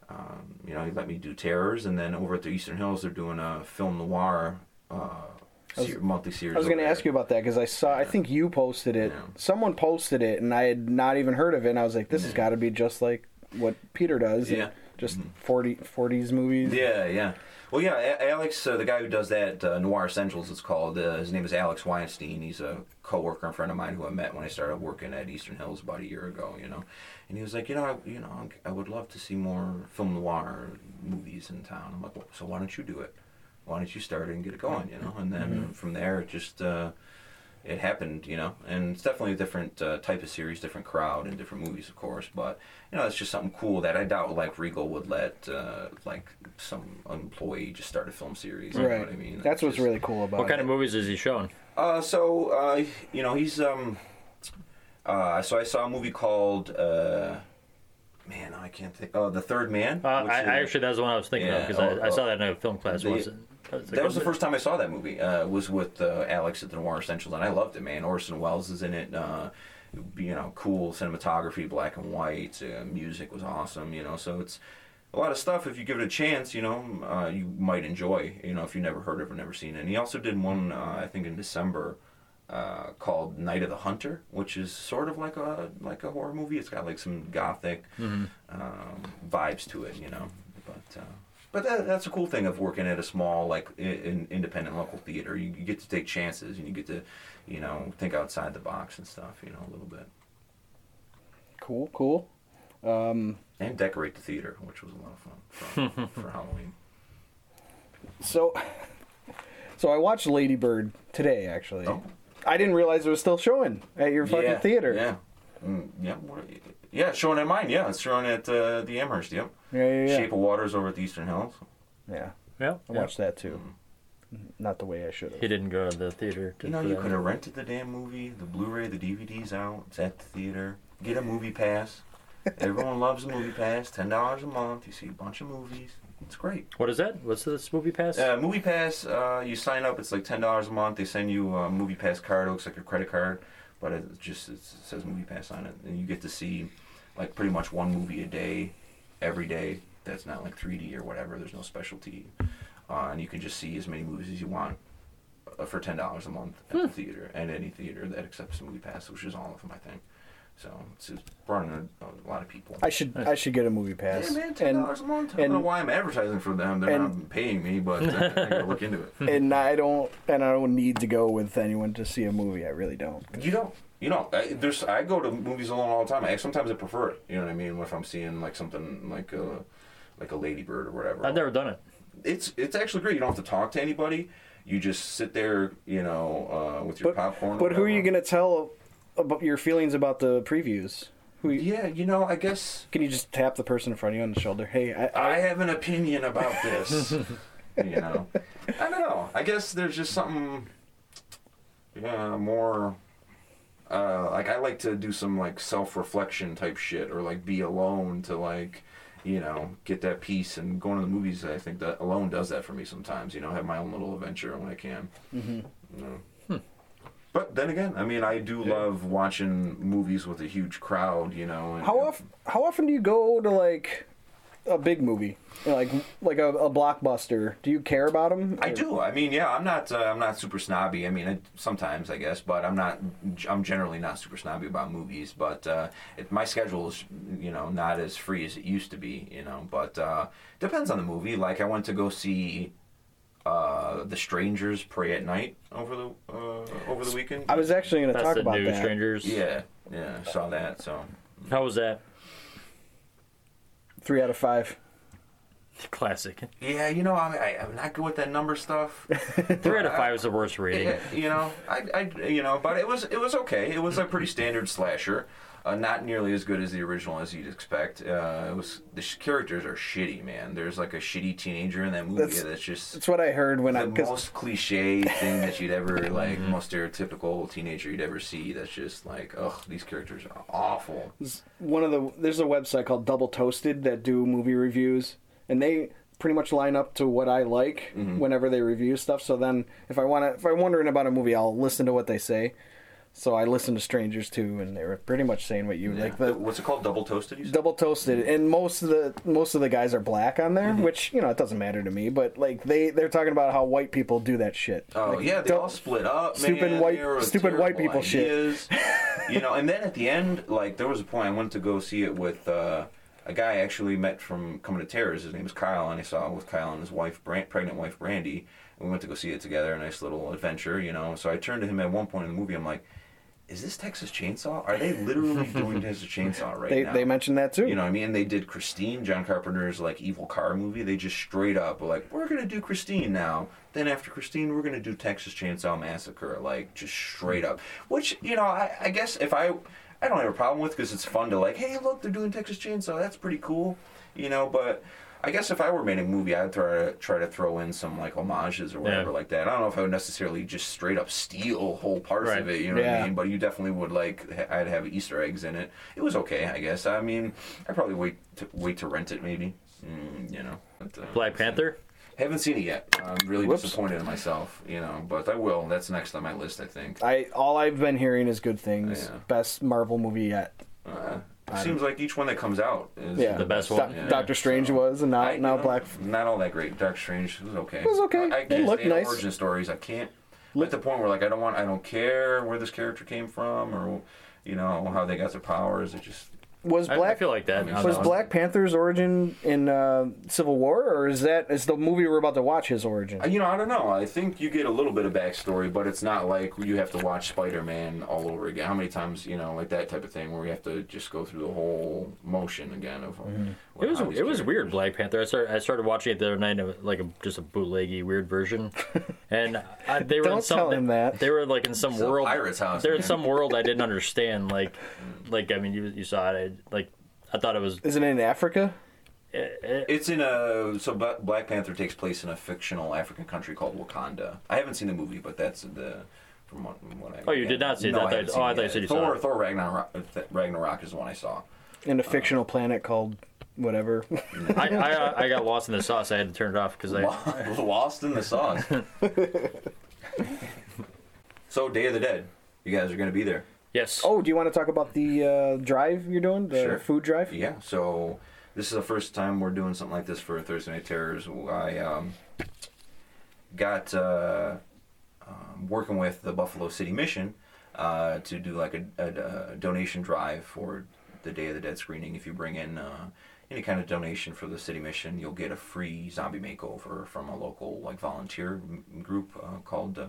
um, you know, he let me do terrors, and then over at the Eastern Hills, they're doing a film noir uh, was- ser- monthly series. I was going to ask you about that because I saw I think you posted it. Yeah. Someone posted it, and I had not even heard of it. And I was like, this has got to be just like what Peter does. Yeah. just 40, 40s movies. Yeah, yeah. Well, yeah, A- Alex, uh, the guy who does that, uh, Noir Essentials, it's called. Uh, his name is Alex Weinstein. He's a coworker and friend of mine who I met when I started working at Eastern Hills about a year ago. You know, and he was like, you know, I, you know, I would love to see more film noir movies in town. I'm like, well, so why don't you do it? Why don't you start it and get it going? You know, and then from there, it just. Uh, it happened, you know, and it's definitely a different uh, type of series, different crowd, and different movies, of course. But you know, it's just something cool that I doubt like Regal would let uh, like some employee just start a film series. You know Right. what I mean? That's It's what's just- really cool about What kind of movies is he showing? Uh, so uh, you know, he's um. Uh, so I saw a movie called uh, man, I can't think. Oh, The Third Man. Uh, I, is- I actually that's the one I was thinking Yeah, of because I, oh, I saw oh. that in a film class The- once. That's That was the first time I saw that movie. Uh, was with uh, Alex at the Noir Essentials, and I loved it, man. Orson Welles is in it. Uh, you know, cool cinematography, black and white. Uh, music was awesome. You know, so it's a lot of stuff. If you give it a chance, you know, uh, you might enjoy. You know, if you never heard of or never seen it. And he also did one, uh, I think, in December. Uh, called Night of the Hunter, which is sort of like a like a horror movie. It's got like some gothic um, vibes to it, you know. But uh, but that, that's a cool thing of working at a small like in, independent local theater. You, you get to take chances and you get to, you know, think outside the box and stuff. You know, a little bit Cool, cool. Um, and decorate the theater, which was a lot of fun for, for Halloween. so, so I watched Lady Bird today. Actually, Oh. I didn't realize it was still showing at your fucking yeah, theater. Yeah, mm, yeah, what- yeah. Showing at mine. Yeah, it's showing at uh, the Amherst. Yep. yeah, yeah. yeah. Shape of Waters over at the Eastern Hills. Yeah, Yeah, I yeah. watched that too. Not the way I should have. He have. didn't go to the theater. To, You know, for you that. could have rented the damn movie, the Blu-ray, the DVD's out. It's at the theater. Get a movie pass. Everyone loves a movie pass. Ten dollars a month. You see a bunch of movies. It's great. What is that? What's this movie pass? Uh, movie pass. Uh, you sign up. It's like ten dollars a month. They send you a movie pass card. It looks like a credit card, but it just it says movie pass on it, and you get to see like pretty much one movie a day, every day. That's not like 3D or whatever. There's no specialty, uh, and you can just see as many movies as you want uh, for ten dollars a month at the theater and any theater that accepts movie pass, which is all of them, I think. So it's, it's brought in a, a lot of people. I should I should get a movie pass. Yeah, man, ten and dollars a month. I don't know why I'm advertising for them. They're and- not paying me, but uh, I gotta look into it. and I don't and I don't need to go with anyone to see a movie. I really don't. You don't. You know, I, there's. I go to movies alone all the time. I sometimes I prefer it. You know what I mean? If I'm seeing like something like a like a Lady Bird or whatever. I've never done it. It's it's actually great. You don't have to talk to anybody. You just sit there, you know, uh, with your But popcorn. but who are you gonna tell about your feelings about the previews? Who you- Yeah, you know, I guess can you just tap the person in front of you on the shoulder? Hey, I, I have an opinion about this. you know, I don't know. I guess there's just something, yeah, more. Uh, like I like to do some like self-reflection type shit, or like be alone to like, you know, get that peace. And going to the movies, I think that alone does that for me sometimes. You know, have my own little adventure when I can. Mm-hmm. You know. But then again, I mean, I do love watching movies with a huge crowd. You know. And, how often how often do you go to like a big movie, You know, like like a, a blockbuster? Do you care about them? I do. I mean, yeah, I'm not. Uh, I'm not super snobby. I mean, I, sometimes I guess, but I'm not. I'm generally not super snobby about movies. But uh, it, my schedule is, you know, not as free as it used to be. You know, but uh, depends on the movie. Like I went to go see uh, The Strangers Prey at Night over the uh, over the weekend. I was actually going to talk the about new that. Strangers. Yeah, yeah, saw that. So How was that? Three out of five. Classic. yeah, you know, I, I, I'm not good with that number stuff. Three out of five is the worst rating. Yeah, you know, I, I, you know, but it was, it was okay. It was a pretty standard slasher. Uh, not nearly as good as the original as you'd expect. Uh, it was the sh- characters are shitty, man. There's like a shitty teenager in that movie That's- that's, just That's what I heard when I the most cliche thing that you'd ever like, most stereotypical teenager you'd ever see. That's just like, ugh, these characters are awful. one of the there's a website called Double Toasted that do movie reviews, and they pretty much line up to what I like Mm-hmm. whenever they review stuff. So then, if I want to, if I'm wondering about a movie, I'll listen to what they say. So I listened to Strangers too, and they were pretty much saying what you Yeah. like. The What's it called? Double toasted? Double toasted, and most of the most of the guys are black on there, Mm-hmm. which you know it doesn't matter to me. But like they they're talking about how white people do that shit. Oh Like, yeah, they all split up. Stupid man. white- stupid white people shit. you know, and then at the end, like there was a point I went to go see it with uh, a guy I actually met from coming to terrors. His name is Kyle, and I saw with Kyle and his wife, Brand, pregnant wife Brandy, and we went to go see it together. A nice little adventure, you know. So I turned to him at one point in the movie. I'm like, "Is this Texas Chainsaw? Are they literally doing Texas Chainsaw right They now?" they mentioned that too. You know what I mean? They did Christine, John Carpenter's like evil car movie. They just straight up were like, we're gonna do Christine now. Then after Christine, we're gonna do Texas Chainsaw Massacre. Like just straight up. Which you know, I, I guess if I, I don't have a problem with because it's fun to like, hey, look, they're doing Texas Chainsaw. That's pretty cool. You know, but. I guess if I were making a movie, I'd try to try to throw in some like homages or whatever Yeah. like that. I don't know if I would necessarily just straight up steal whole parts Right. of it. You know what I mean? But you definitely would like. ha- I'd have Easter eggs in it. It was okay, I guess. I mean, I'd probably wait to wait to rent it, maybe. Mm, you know. But, uh, Black Panther. Haven't seen it yet. I'm really Whoops. disappointed in myself. You know, but I will. That's next on my list, I think. I all I've been hearing is good things. Yeah. Best Marvel movie yet. Uh, it seems like each one that comes out is Yeah, The best Do- one, yeah. Doctor Strange So- was, and now I- now know, Black. Not all that great. Doctor Strange was okay. It was okay. I, I It can't looked nice. origin stories. I can't. I'm at the point where like I don't want. I don't care where this character came from or, you know, how they got their powers. It just. Was I, I Black feel like that. I was that. Black Panther's origin in uh, Civil War, or is that is the movie we're about to watch his origin? Uh, you know, I don't know. I think you get a little bit of backstory, but it's not like you have to watch Spider-Man all over again. How many times, you know, like that type of thing, where you have to just go through the whole motion again of. Uh, mm-hmm. It was how these it was weird. Black Panther. I started I started watching it the other night, of, like a, just a bootleggy weird version, and I, they were in Don't some tell him that. they were like in some It's world. pirate's house, They're in some world I didn't understand. Like, mm. Like I mean, you you saw it. I, like I thought it was. Isn't it in Africa? It, it, It's in a so Black Panther takes place in a fictional African country called Wakanda. I haven't seen the movie, but that's the from what, what I. Oh, you did not see it. No, I I thought- oh, I it thought you said you Thor, saw it. Thor Ragnarok, uh, Ragnarok is the one I saw. In a fictional planet called whatever. I, I uh, I got lost in the sauce. I had to turn it off because I. Was lost in the sauce. so Day of the Dead, you guys are going to be there. Yes. oh, do you want to talk about the uh, drive you're doing, the Sure. food drive? Yeah, so this is the first time we're doing something like this for Thursday Night Terrors. I um, got uh, um, working with the Buffalo City Mission uh, to do like a, a, a donation drive for the Day of the Dead screening. If you bring in uh, any kind of donation for the City Mission, you'll get a free zombie makeover from a local like volunteer m- group uh, called uh,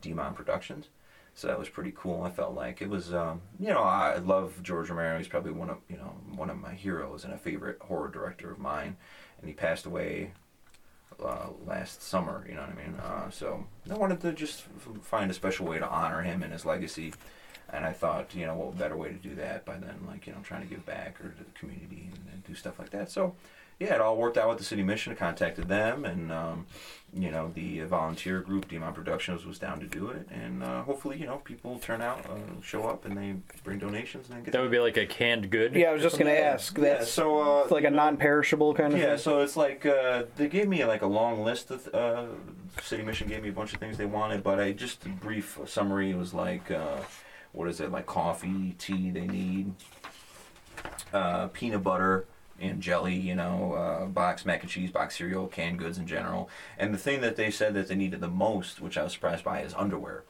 Demon Productions. So that was pretty cool. I felt like it was, um, you know, I love George Romero. He's probably one of, you know, one of my heroes and a favorite horror director of mine. And he passed away uh, last summer. You know what I mean? Uh, so I wanted to just find a special way to honor him and his legacy. And I thought, you know, what better way to do that by then, like, you know, trying to give back or to the community and, and do stuff like that. So, yeah, it all worked out with the city mission. I contacted them, and um, you know, the volunteer group, Demon Productions, was down to do it. And uh, hopefully, you know, people turn out, uh, show up, and they bring donations and get. That would be like a canned good. Yeah, I was just gonna ask. Yeah, so uh, it's like a non-perishable kind of yeah, thing. so it's like uh, they gave me like a long list of uh, City Mission gave me a bunch of things they wanted, but I just a brief summary was like uh, what is it like coffee, tea they need, uh, peanut butter and jelly, you know, uh, box mac and cheese, box cereal, canned goods in general, and the thing that they said that they needed the most, which I was surprised by, is underwear.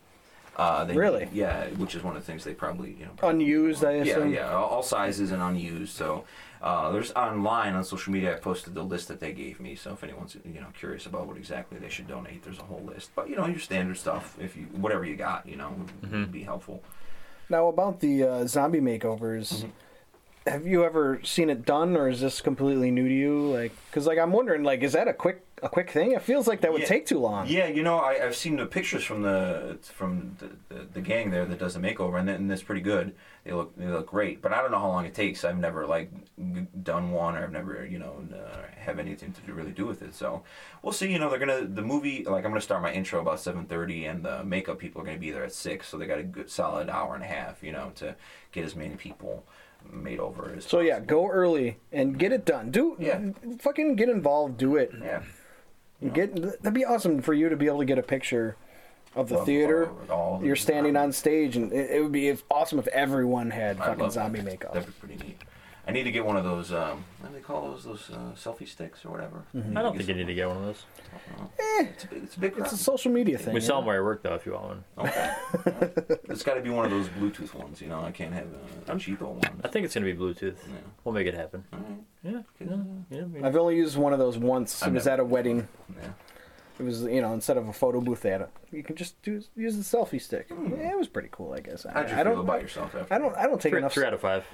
Uh, they Really? yeah, which is one of the things they probably you know Unused, I yeah, assume. yeah, all all sizes and unused. So uh, there's online on social media. I posted the list that they gave me. So if anyone's you know curious about what exactly they should donate, there's a whole list. But you know your standard stuff. If you whatever you got, you know, would be helpful. Now about the uh, zombie makeovers, Mm-hmm. Have you ever seen it done, or is this completely new to you? Like, because like I'm wondering, like, is that a quick a quick thing? It feels like that would Yeah. take too long. Yeah, you know, I, I've seen the pictures from the from the, the, the gang there that does the makeover, and, and that's pretty good. They look they look great, but I don't know how long it takes. I've never like done one, or I've never you know uh, have anything to really do with it. So we'll see. You know, they're gonna the movie like I'm gonna start my intro about seven thirty, and the makeup people are gonna be there at six, so they got a good solid hour and a half. You know, to get as many people made over as So yeah, go early and get it done. Do Yeah. fucking get involved. Do it. yeah. Get that'd be awesome for you to be able to get a picture of the Of theater. all- all You're standing on stage, and it, it would be awesome if everyone had I fucking love zombie that. makeup. That'd be pretty neat. I need to get one of those. Um, what do they call those? Those uh, selfie sticks or whatever. I don't think you need to get one of those. It's a big. It's a big. It's a social media thing. We you sell know? them where I work though. If you want one, Okay. it's got to be one of those Bluetooth ones. You know, I can't have a, a cheapo one. I think it's gonna be Bluetooth. Yeah. We'll make it happen. All right. Yeah, yeah, yeah. I mean- I've only used one of those once. It I've was never at a wedding. Yeah. It was you know instead of a photo booth, they had a, you can just do use the selfie stick. Hmm. Yeah, it was pretty cool, I guess. I, How'd you I feel don't. about yourself after? I don't. I don't take Three, enough. three out of five.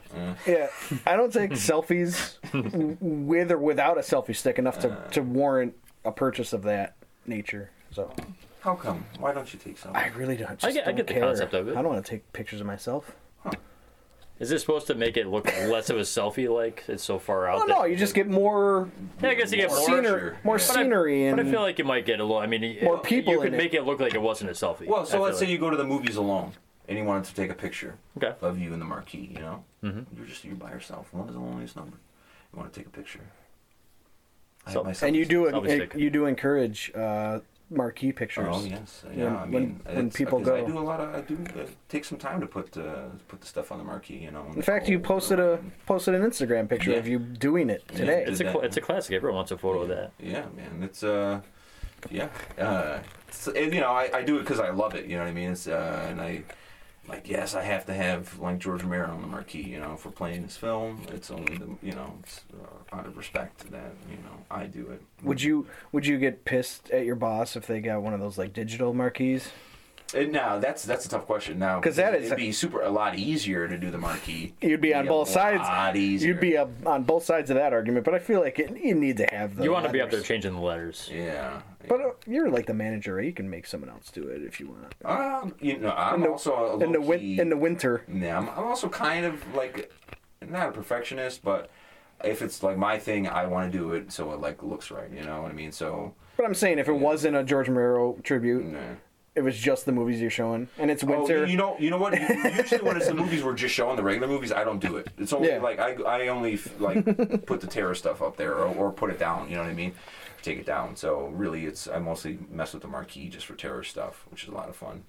Yeah, I don't take selfies w- with or without a selfie stick enough to, to warrant a purchase of that nature. So How come? Why don't you take some? I really don't. Just I get- I don't get the care. concept of it. I don't want to take pictures of myself. Is it supposed to make it look less of a selfie? Like it's so far out. Oh no, you just get more Yeah, I guess you get More more. scenery. scenery, more Yeah. But I- scenery, and But I feel like you might get a little. I mean, More people You could it. make it look like it wasn't a selfie. Well, so let's say you go to the movies alone and you wanted to take a picture Okay. of you in the marquee. You know, mm-hmm. you're just you're by yourself. One is the loneliest number. You want to take a picture. So- and you do it. You do encourage uh, marquee pictures. Oh yes, yeah. When- I when- mean, when it's- people 'cause I do a lot of. I do uh, take some time to put uh, put the stuff on the marquee. You know. In fact, you posted a posted an Instagram picture Yeah. of you doing it today. Yeah, It's a that. it's a classic. Everyone wants a photo of that. Yeah, man. It's uh, yeah. Uh, it's, and, you know, I, I do it because I love it. You know what I mean? It's uh, and I like yes, I have to have like George Romero on the marquee. You know, for playing this film, it's only the you know it's uh, out of respect to that you know I do it. Would you would you get pissed at your boss if they got one of those like digital marquees? And now that's that's a tough question Now because that is it'd be super a lot easier to do the marquee. You'd be on a both sides. lot easier. You'd be uh, on both sides of that argument, but I feel like it, you need to have the. You want to be up there changing the letters. yeah. But uh, you're like the manager, right? You can make someone else do it if you want. um, you know, I'm in the, also a in the low-key- win- in the winter. Yeah, I'm, I'm also kind of like not a perfectionist, but if it's like my thing, I want to do it so it like looks right. You know what I mean? So But I'm saying if it wasn't a George Romero tribute, nah. it was just the movies you're showing, and it's Oh, winter. you know, you know what? Usually when it's the movies we're just showing the regular movies, I don't do it. It's only Yeah. like I, I only like put the terror stuff up there or, or put it down. You know what I mean? Take it down. So really, it's I mostly mess with the marquee just for terror stuff, which is a lot of fun.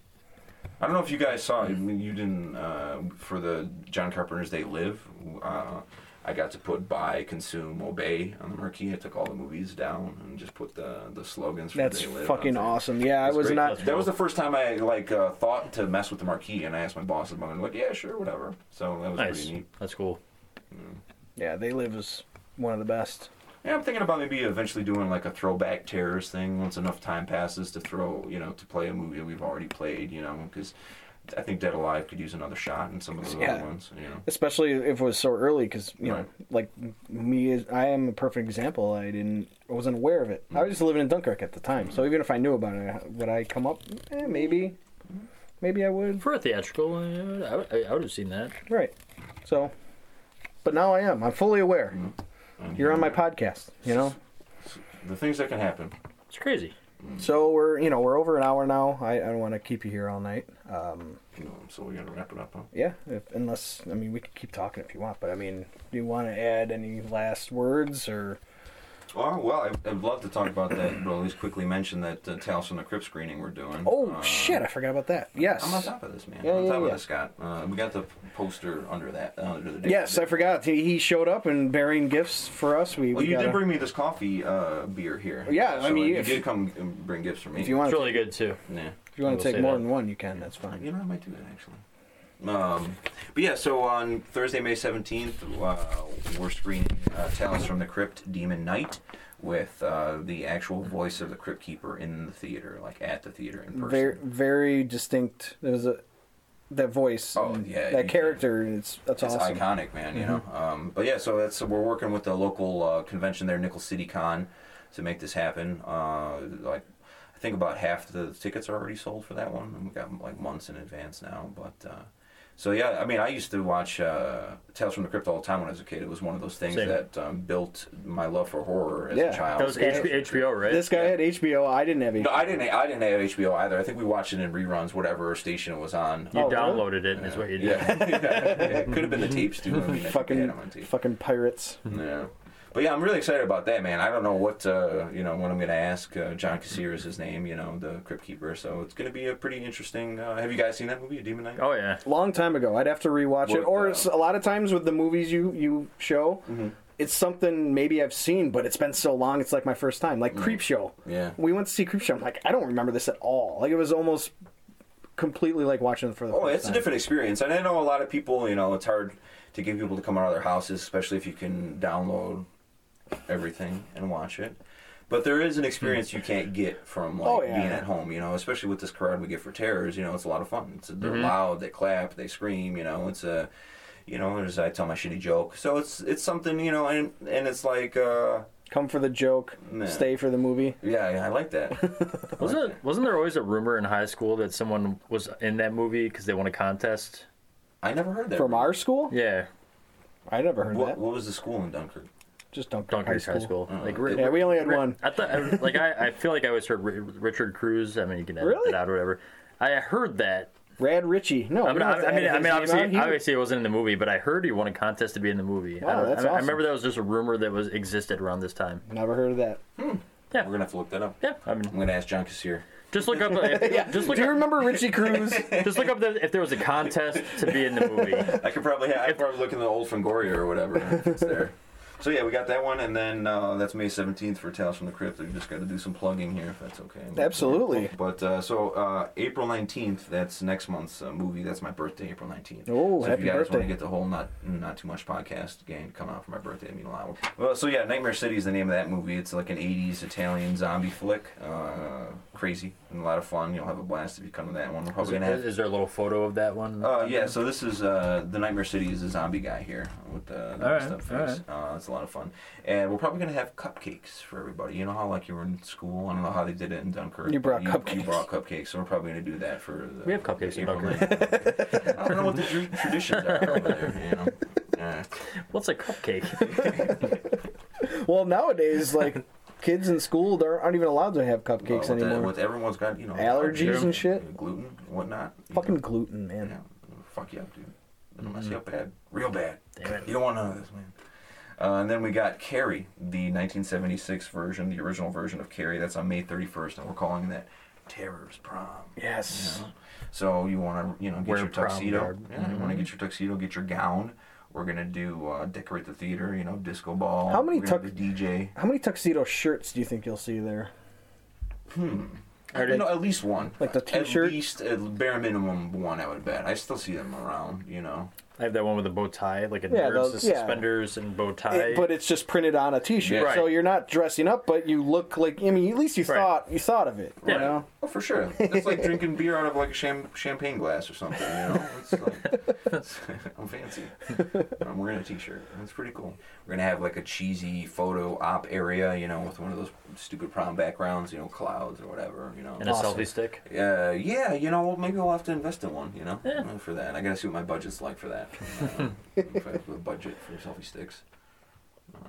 I don't know if you guys saw. I mean, you didn't uh, for the John Carpenter's They Live. Uh, I got to put buy, consume, obey on the marquee. I took all the movies down and just put the the slogans. For That's They Live fucking on awesome. Yeah, I That's was great. not. That was the first time I like uh, thought to mess with the marquee, and I asked my boss about it. and Like, yeah, sure, whatever. So that was Nice. pretty neat. That's cool. Yeah, They Live is one of the best. Yeah, I'm thinking about maybe eventually doing like a throwback terrorist thing once enough time passes to throw, you know, to play a movie we've already played, you know, because I think Dead Alive could use another shot in some of those Yeah. other ones, you know. especially if it was so early because you know like me is i am a perfect example. I didn't i wasn't aware of it. I was just living in dunkirk at the time so even if i knew about it would i come up? Eh, maybe. Maybe i would. For a theatrical, uh, I, would- I would have seen that. right. So but now i am. I'm fully aware. And, you're on my podcast you know? The things that can happen. It's crazy. so we're you know we're over an hour now. I, I don't want to keep you here all night. Um You know, so we gotta wrap it up, huh? yeah if, unless i mean we can keep talking if you want but i mean do you want to add any last words or Oh, well, I- I'd love to talk about that, but at least quickly mention that uh, Tales from the Crypt screening we're doing. oh Uh, shit i forgot about that yes I'm on top of this, man. Yeah, I'm on yeah, top yeah. of this, Scott. Uh, we got the poster under that. Uh, under the date. Yes, I forgot. He he showed up and bearing gifts for us. We, Well, we you gotta- did bring me this coffee uh, beer here. Yeah, I mean, you if- did come and bring gifts for me. If you want It's to, really good too. yeah. If you want I to take more that. than one, you can. That's fine. You know, I might do that actually. Um, but yeah, so on Thursday, May 17th, uh, we're screening uh, Tales from the Crypt Demon Knight with uh, the actual voice of the Crypt Keeper in the theater, like at the theater in person. Very very distinct. There's a that voice. Oh, yeah, that you- character. It's that's it's awesome. iconic, man. You know. Um, but yeah, so that's we're working with the local uh, convention there, Nickel City Con, to make this happen. Uh, like, I think about half the tickets are already sold for that one, and we got like months in advance now. But uh, so yeah, I mean, I used to watch uh, Tales from the Crypt all the time when I was a kid. It was one of those things Same. that um, built my love for horror as Yeah. a child. That was HBO, HBO right? This guy had HBO. I didn't have HBO. No, I didn't. I didn't have HBO either. I think we watched it in reruns, whatever station it was on. You Oh, really? downloaded it, is what you did. Yeah, it could have been the tapes too. I mean, I think they had fucking on tape. fucking pirates. Yeah. But yeah, I'm really excited about that, man. I don't know what uh, you know what I'm gonna ask. Uh, John Kassir is his name, you know, the Crypt Keeper. So it's gonna be a pretty interesting. Uh, have you guys seen that movie, Demon Knight? Oh yeah. long time ago. I'd have to rewatch it. Or uh, a lot of times with the movies you you show, it's something maybe I've seen, but it's been so long. It's like my first time. Like Creepshow. Yeah. We went to see Creepshow. I'm like, I don't remember this at all. Like it was almost completely like watching it for the Oh, first it's a different experience, and I know a lot of people. You know, it's hard to get people to come out of their houses, especially if you can download everything and watch it. But there is an experience you can't get from like Oh, yeah. being at home. You know, especially with this crowd we get for terrors. You know, it's a lot of fun. It's they're loud, they clap, they scream. You know, it's a you know, there's I tell my shitty joke. So it's it's something you know, and and it's like uh Come for the joke, Nah. stay for the movie. yeah, I like that. Wasn't it, wasn't there always a rumor in high school that someone was in that movie because they won a contest? I never heard that From our school? Yeah, I never heard What, that. what was the school in Dunkirk? Just Dunkirk, Dunkirk High School. Oh, Like, it- Yeah, we only had Ri- one. I thought, I, like, I, I feel like I always heard Richard Cruz. I mean, you can edit Really? it out or whatever. I heard that. Rad Ritchie. No, I mean, don't I, I mean, I mean, obviously, obviously, it wasn't in the movie, but I heard he won a contest to be in the movie. I, Wow, don't- that's I, I awesome. remember that was just a rumor that was existed around this time. Never heard of that. Hmm. Yeah, We're gonna have to look that up. Yeah, I mean, I'm gonna ask John Kassir. just look up. Uh, if, Just look Do you up. remember Richie Cruz? Just look up the, if there was a contest to be in the movie. I could probably have, I could probably look in the old Fangoria or whatever if it's there. So yeah, we got that one, and then uh, that's May seventeenth for Tales from the Crypt. We just got to do some plugging here, if that's okay. Absolutely. But uh, so uh, April nineteenth, that's next month's uh, movie. That's my birthday, April nineteenth. Oh, so happy if you guys birthday. want to get the whole not not too much podcast gang coming out for my birthday, I mean a lot. Well, so yeah, Nightmare City is the name of that movie. It's like an '80s Italian zombie flick. Uh, crazy and a lot of fun. You'll have a blast if you come to that one. We're Is, gonna have is there a little photo of that one? uh, yeah, so this is uh, the Nightmare City is a zombie guy here with the, the All right, messed up all face. Uh, it's a lot of fun, and we're probably gonna have cupcakes for everybody. You know how like you were in school. I don't know how they did it in Dunkirk. You brought but You cupcakes. brought cupcakes, so we're probably gonna do that for. The, We have cupcakes the in Dunkirk. I don't know what the tr- traditions are over there. You know. Yeah. What's a cupcake? well, nowadays, like kids in school they aren't even allowed to have Well, cupcakes with, that, anymore. with everyone's got you know Allergies allergies, and shit. gluten, whatnot. you Fucking know. gluten, man. Yeah, fuck you up, dude. It'll mess you up bad, real bad. Damn it. You don't want none of this, man. Uh, and then we got Carrie, the 1976 version, the original version of Carrie. That's on May 31st, and we're calling that Terror's Prom. Yes. You know? So you want to, you know, get Wear your tuxedo. Yeah, you want to get your tuxedo, get your gown. We're gonna do uh, decorate the theater, you know, disco ball. How many tux- DJ? How many tuxedo shirts do you think you'll see there? Are You know, at least one. Like the t-shirt? At least, at bare minimum, one. I would bet. I still see them around. You know. I have that one with a bow tie, like a Yeah, those- the yeah. suspenders and bow tie. It- but it's just printed on a T-shirt, Right. so you're not dressing up, but you look like. I mean, at least you Right. thought you thought of it. You know. Oh, for sure. It's like drinking beer out of like a cham- champagne glass or something. You know, it's like, it's- I'm fancy. I'm wearing a T-shirt. It's pretty cool. We're gonna have like a cheesy photo op area, you know, with one of those stupid prom backgrounds, you know, clouds or whatever, you know. and a Awesome. selfie stick. Uh, yeah, you know, maybe I'll have to invest in one, you know, Yeah. uh, for that. I gotta see what my budget's like for that. Uh, if I have a budget for selfie sticks. Uh,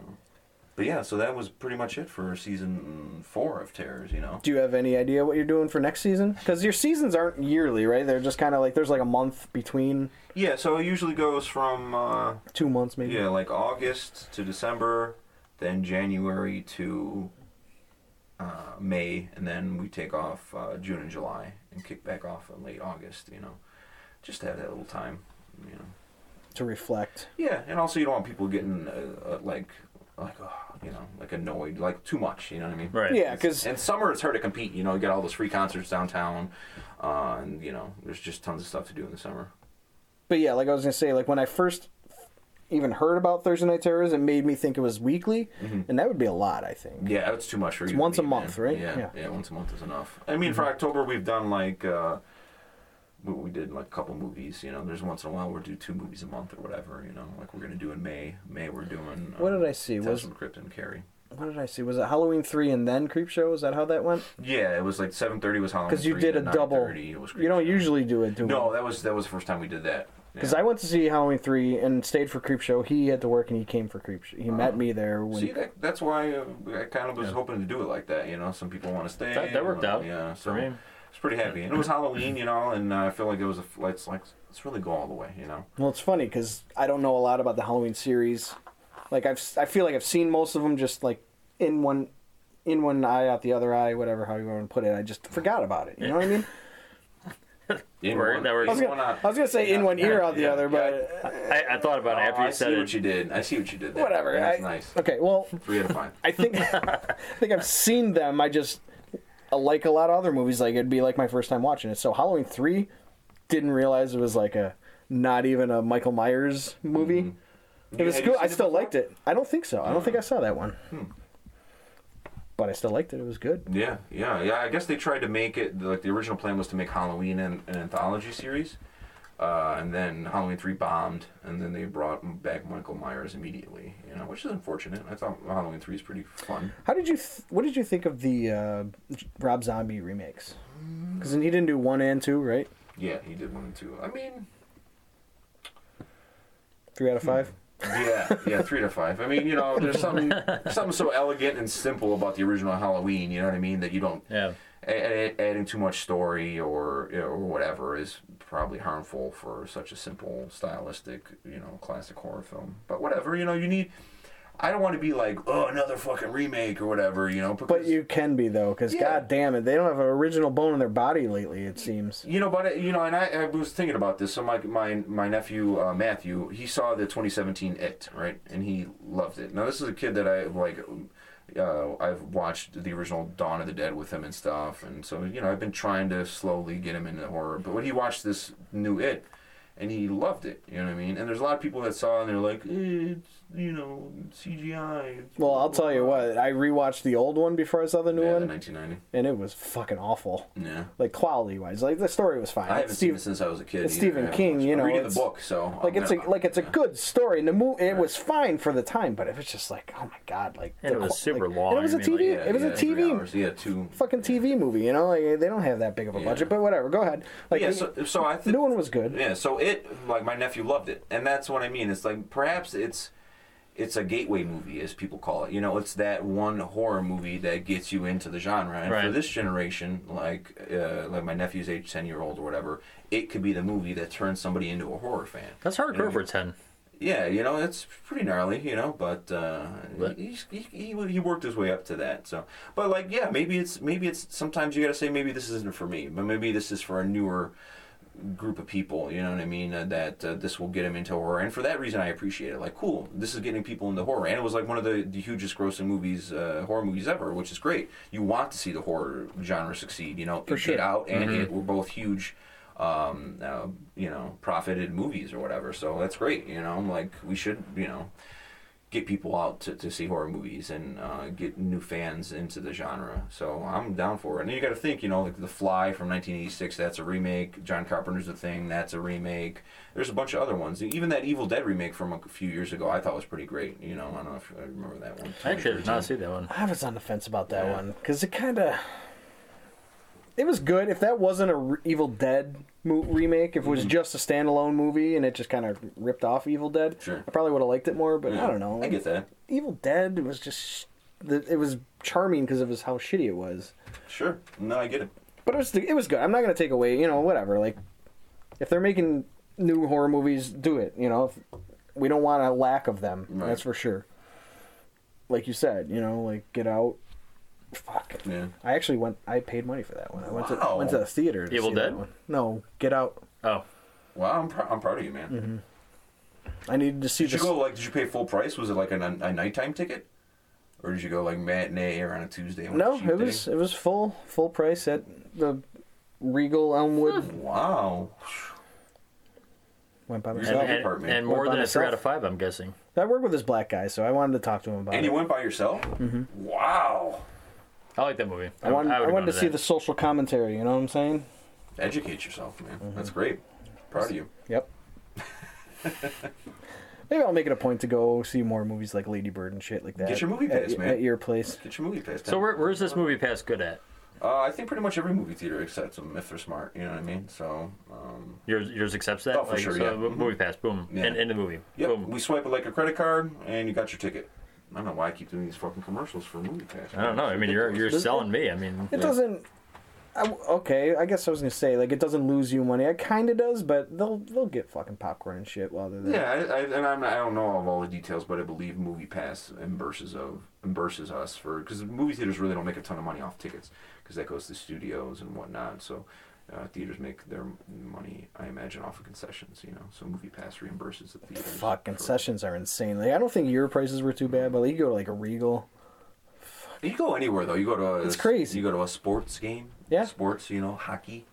but yeah, so that was pretty much it for season four of Terrors, you know. Do you have any idea what you're doing for next season? Because your seasons aren't yearly, right? They're just kind of like there's like a month between Yeah, so it usually goes from uh, two months, maybe. yeah, like August to December, then January to uh, May, and then we take off uh, June and July and kick back off in late August. You know, just to have that little time. You know. To reflect. Yeah, and also you don't want people getting uh, uh, like like oh, you know like annoyed like too much. You know what I mean? Right. Yeah, because And summer it's hard to compete. You know, you got all those free concerts downtown, uh, and you know there's just tons of stuff to do in the summer. but yeah, like I was gonna say, like when I first even heard about Thursday Night Terrors, it made me think it was weekly, and that would be a lot. I think. Yeah, it's too much for you. to once a month, man. right? Yeah, Yeah. yeah, once a month is enough. I mean, for October we've done like uh, we, we did like a couple movies. You know, there's once in a while we'll do two movies a month or whatever. You know, like we're gonna do in May. May we're doing. What uh, did I see? Tales Was from Crypt and Carrie. what did I see? Was it Halloween three and then Creepshow? Is that how that went? Yeah, it was like 7:30 was Halloween. Because you 3, did a double. It was You don't Creepshow. usually do it. Do No, that was that was the first time we did that. Because Yeah. I went to see Halloween three and stayed for Creepshow. He had to work and he came for Creepshow. He met me there when. See, that, that's why uh, I kind of was Yeah. hoping to do it like that. You know, some people want to stay. That- that worked out Yeah, so for me. I was pretty heavy, and it was Halloween, you know, and uh, I feel like it was a. It's like let's really go all the way, you know. Well, it's funny because I don't know a lot about the Halloween series, Like I've I feel like I've seen most of them just like in one in one eye out the other eye, whatever how you want to put it. I just forgot about it. You know what I mean? In Word, one- that works. I was gonna. I was gonna say in one ear yeah, out the yeah, other, yeah. but I, I thought about it Oh, after I you said see it. what you did. I see what you did there. whatever. That's I- nice. Okay, well, Three out of five. I think I think I've seen them. I just like a lot of other movies. Like it'd be like my first time watching it. So Halloween three, didn't realize it was like a not even a Michael Myers movie. Mm-hmm. It was Have good. I still liked it. I don't think so. I don't think I saw that one. Hmm. But I still liked it. It was good. Yeah, yeah, yeah. I guess they tried to make it like the original plan was to make Halloween an, an anthology series, uh, and then Halloween three bombed, and then they brought back Michael Myers immediately. You know, which is unfortunate. I thought Halloween three is pretty fun. How did you? Th- what did you think of the uh, Rob Zombie remakes? Because he didn't do one and two, right? Yeah, he did one and two. I mean, Three out of five. yeah, yeah, three to five. I mean, you know, there's something something so elegant and simple about the original Halloween. You know what I mean? That you don't Yeah. Adding too much story or you know, or whatever is probably harmful for such a simple stylistic you know classic horror film but whatever you know you need i don't want to be like oh another fucking remake or whatever you know But you can be though, because Yeah. god damn it, they don't have an original bone in their body lately. It seems. you know but you know and i, I was thinking about this so my my, my nephew uh, matthew he saw the 2017 it right and he loved it now this is a kid that i like uh, I've watched the original Dawn of the Dead with him and stuff, and so you know I've been trying to slowly get him into horror. But when he watched this new It, and he loved it, you know what I mean. And there's a lot of people that saw it and they're like, eh, it's you know CGI. Well, I'll tell you what. I rewatched the old one before I saw the new yeah, the one, 1990. and it was fucking awful. Yeah. Like quality wise, like the story was fine. I haven't seen Steve- it since I was a kid. it's either. Stephen I haven't King, watched it. you I'm know, reading it's- the book, so like I'm it's a gonna- like it's a yeah. good story, and the mo- it was fine for the time, but it was just like, oh my god, like And the it was super like- long. And it was a I mean, TV. like, Yeah, it was yeah, a three TV. hours. Yeah, two. Fucking TV movie, you know, like they don't have that big of a Yeah. budget, but whatever. Go ahead. Like yeah, so, so I the think new one was good. Yeah, so it like my nephew loved it, and that's what I mean. It's like perhaps it's it's a gateway movie, as people call it. You know, it's that one horror movie that gets you into the genre. And for this generation, like uh, like my nephew's age, ten year old or whatever, it could be the movie that turns somebody into a horror fan. That's hardcore for ten. Yeah, you know, it's pretty gnarly, you know, but uh, But- he, he he worked his way up to that. So, but like, yeah, maybe it's maybe it's sometimes you got to say maybe this isn't for me, but maybe this is for a newer group of people. You know what I mean? Uh, that uh, this will get them into horror, and for that reason, I appreciate it. Like, cool, this is getting people into horror, and it was like one of the, the hugest grossing movies, uh, horror movies ever, which is great. You want to see the horror genre succeed. You know, For sure. Get Out and it were both huge um, uh, you know, profited movies or whatever. So that's great. You know, like we should, you know, get people out to, to see horror movies and uh, get new fans into the genre. So I'm down for it. And you got to think, you know, like The Fly from 1986, that's a remake. John Carpenter's The Thing, that's a remake. There's a bunch of other ones. Even that Evil Dead remake from a few years ago, I thought was pretty great. You know, I don't know if I remember that one. I actually did not see that one. I was on the fence about that Yeah. one because it kind of it was good. If that wasn't a re- Evil Dead mo- remake, if it was Mm-hmm. just a standalone movie and it just kind of ripped off Evil Dead, Sure. I probably would have liked it more. But I don't know. I get that. Evil Dead was just the, it was charming because of his, how shitty it was. Sure. No, I get it. But it was it was good. I'm not gonna take away you know whatever like if they're making new horror movies, do it. You know, if, we don't want a lack of them. Right. That's for sure. Like you said, you know, like Get Out. Fuck. Yeah. I actually went. I paid money for that one. I went to Wow. went to the theater. To Evil see that Dead? one. No, Get Out. Oh, Wow, I'm, pr- I'm proud of you, man. Mm-hmm. I needed to see Did you this. go like? Did you pay full price? Was it like a, a nighttime ticket, or did you go like matinee or on a Tuesday? on a No, cheap it was day? it was full full price at the Regal Elmwood. Wow. Went by And- and, myself. And, part, man. and What more about than a three out of five, I'm guessing. I worked with this black guy, so I wanted to talk to him about it. And it. you went by yourself? Mm-hmm. Wow. I like that movie. I wanted, I would've wanted to gone see the social commentary. You know what I'm saying? Educate yourself, man. Mm-hmm. That's great. Proud of you. Yep. Maybe I'll make it a point to go see more movies like Lady Bird and shit like that. Get your movie at, pass, man. At your place. Get your movie pass. So where, where's this movie pass good at? Uh, I think pretty much every movie theater accepts them if they're smart. You know what I mean? So, um, Yours, yours accepts that. Oh, for sure, so yeah. Movie pass, boom, Yeah. in, in the movie, yep. boom. We swipe it like a credit card, and you got your ticket. I don't know why I keep doing these fucking commercials for movie pass. I don't know. I mean, you're you're selling me. I mean, It doesn't. I, okay, I guess I was gonna say like it doesn't lose you money. It kind of does, but they'll they'll get fucking popcorn and shit while they're there. Yeah, I, I, and I'm, I don't know of all the details, but I believe Movie Pass reimburses of reimburses us for because movie theaters really don't make a ton of money off tickets because that goes to studios and whatnot. So uh, theaters make their money, I imagine, off of concessions. You know, so Movie Pass reimburses the theaters. Fuck, concessions are insane. Like I don't think your prices were too bad, but like, you go to like a Regal. You go anywhere though. You go to a, It's crazy. You go to a sports game. Yeah. Sports, you know, hockey.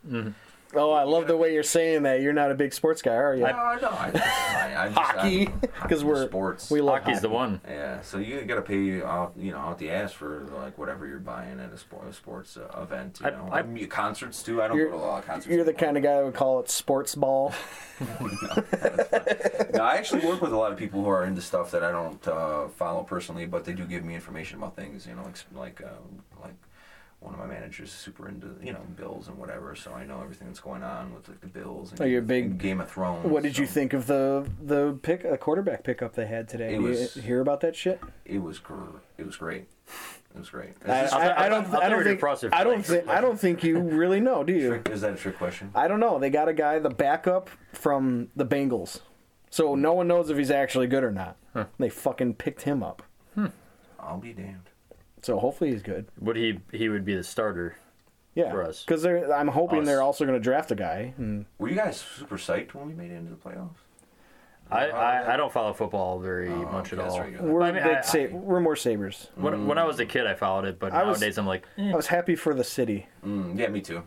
Oh, I love the way you're saying that. You're not a big sports guy, are you? No, no, I, I, I just, Hockey, 'cause we're- sports. we love Hockey's the one. Yeah, so you gotta pay out, you know, out the ass for like whatever you're buying at a, sport, sports uh, event. You I- know, I- I, concerts too. I don't You're- go to a lot of concerts. You're the kind of guy that would call it sports ball. No, I actually work with a lot of people who are into stuff that I don't uh, follow personally, but they do give me information about things. You know, like like uh, like one of my managers is super into you know bills and whatever, so I know everything that's going on with like the bills. And Oh, you're big- Game of Thrones. What did you think of the the pick a quarterback pickup they had today? It Did was- you hear about that shit? It was gr- It was great. It was great. I, this I, I don't. I'll I tell don't think. I don't think. I don't think you really know, do you? trick, is that a trick question? I don't know. They got a guy, the backup from the Bengals, so no one knows if he's actually good or not. They fucking picked him up, I'll be damned. So hopefully he's good. Would he? He would be the starter. Yeah, For us. because I'm hoping Us. they're also going to draft a guy. And Were you guys super psyched when we made it into the playoffs? I, I, I don't follow football very Oh, much okay, at that's all. right, you- we're I mean, big I- sa- I- we're more Sabres. When, when I was a kid, I followed it, but I was- nowadays I'm like, eh. I was happy for the city. Mm, yeah, me too.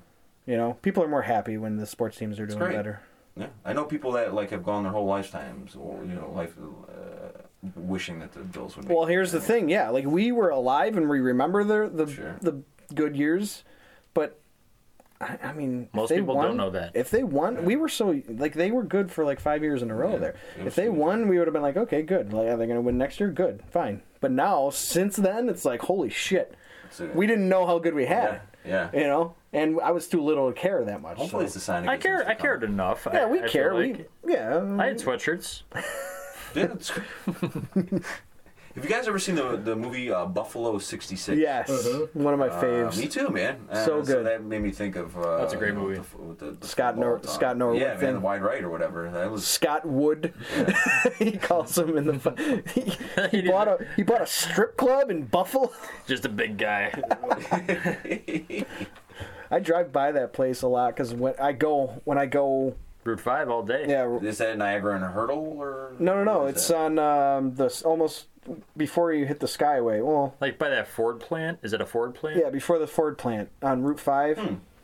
You know, people are more happy when the sports teams are doing great. better. Yeah, I know people that like have gone their whole lifetimes, or you know, life uh, wishing that the Bills would. Well, here's the thing. Yeah, like we were alive and we remember the the Sure. the good years, but I, I mean, Most they people won, don't know that. If they won, we were so like they were good for like five years in a row Yeah, there. it If they won, we would have been like, okay, good. Like, are they going to win next year? Good, fine. But now, since then, it's like, holy shit, So, we didn't know how good we had. yeah. You know, and I was too little to care that much. Hopefully, so. it's a sign. of I good care. things to I cared enough. yeah, we I care. like. We yeah. I had um, sweatshirts. Yeah, Have you guys ever seen the the movie uh, Buffalo '66? yes, one of my Uh, faves. me too, man. Uh, So good. that made me think of. Uh, That's a great movie. The, with the, the Scott football Nor- talk. Scott Norwood Yeah, man, the wide right or whatever. That was. Scott Wood. he calls him in the. fu- He, he bought a he bought a strip club in Buffalo. Just a big guy. I drive by that place a lot because when I go when I go Route five all day. yeah Is that Niagara and a hurdle or? no no no it's that? on um, the almost before you hit the Skyway. Well Like by that Ford plant. Is it a Ford plant? yeah before the Ford plant on Route Five.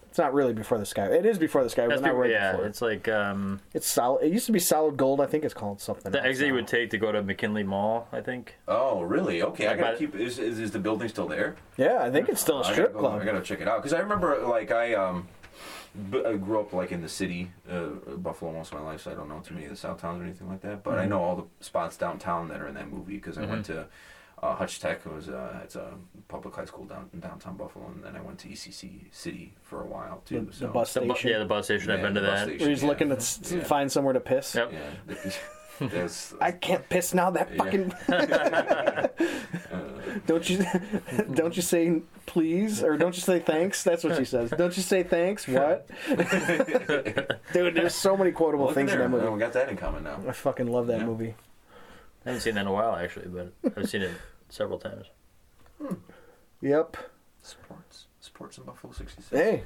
It's not really before the Skyway. It is before the Skyway, That's but not before, right yeah, before. it's like um, It's solid. It used to be Solid Gold. I think it's called something. the exit you would take to go to McKinley Mall. I think. Oh, really? Okay, I gotta keep. Is, is is the building still there? Yeah, I think it's still a strip gotta go, club. I gotta check it out because I remember like I um. B- I grew up like in the city, uh, Buffalo, most of my life, so I don't know too many of the south towns or anything like that. But I Mm-hmm. know all the spots downtown that are in that movie because I went to uh, Hutch Tech. It was uh, it's a public high school down in downtown Buffalo, and then I went to ECC City for a while too. The, so the bus The bu- station. yeah, the bus station. I've been to that. station. where he's yeah. looking to Yeah. find somewhere to piss. Yep. Yeah, that's, I can't piss now. That fucking. don't you don't you say please or don't you say thanks? That's what she says. Don't you say thanks? What? Dude, there's so many quotable Look at things in there. that movie. we got that in common now. I fucking love that Yeah. movie. I haven't seen that in a while actually, but I've seen it several times. Yep. Sports, sports in Buffalo '66. Hey.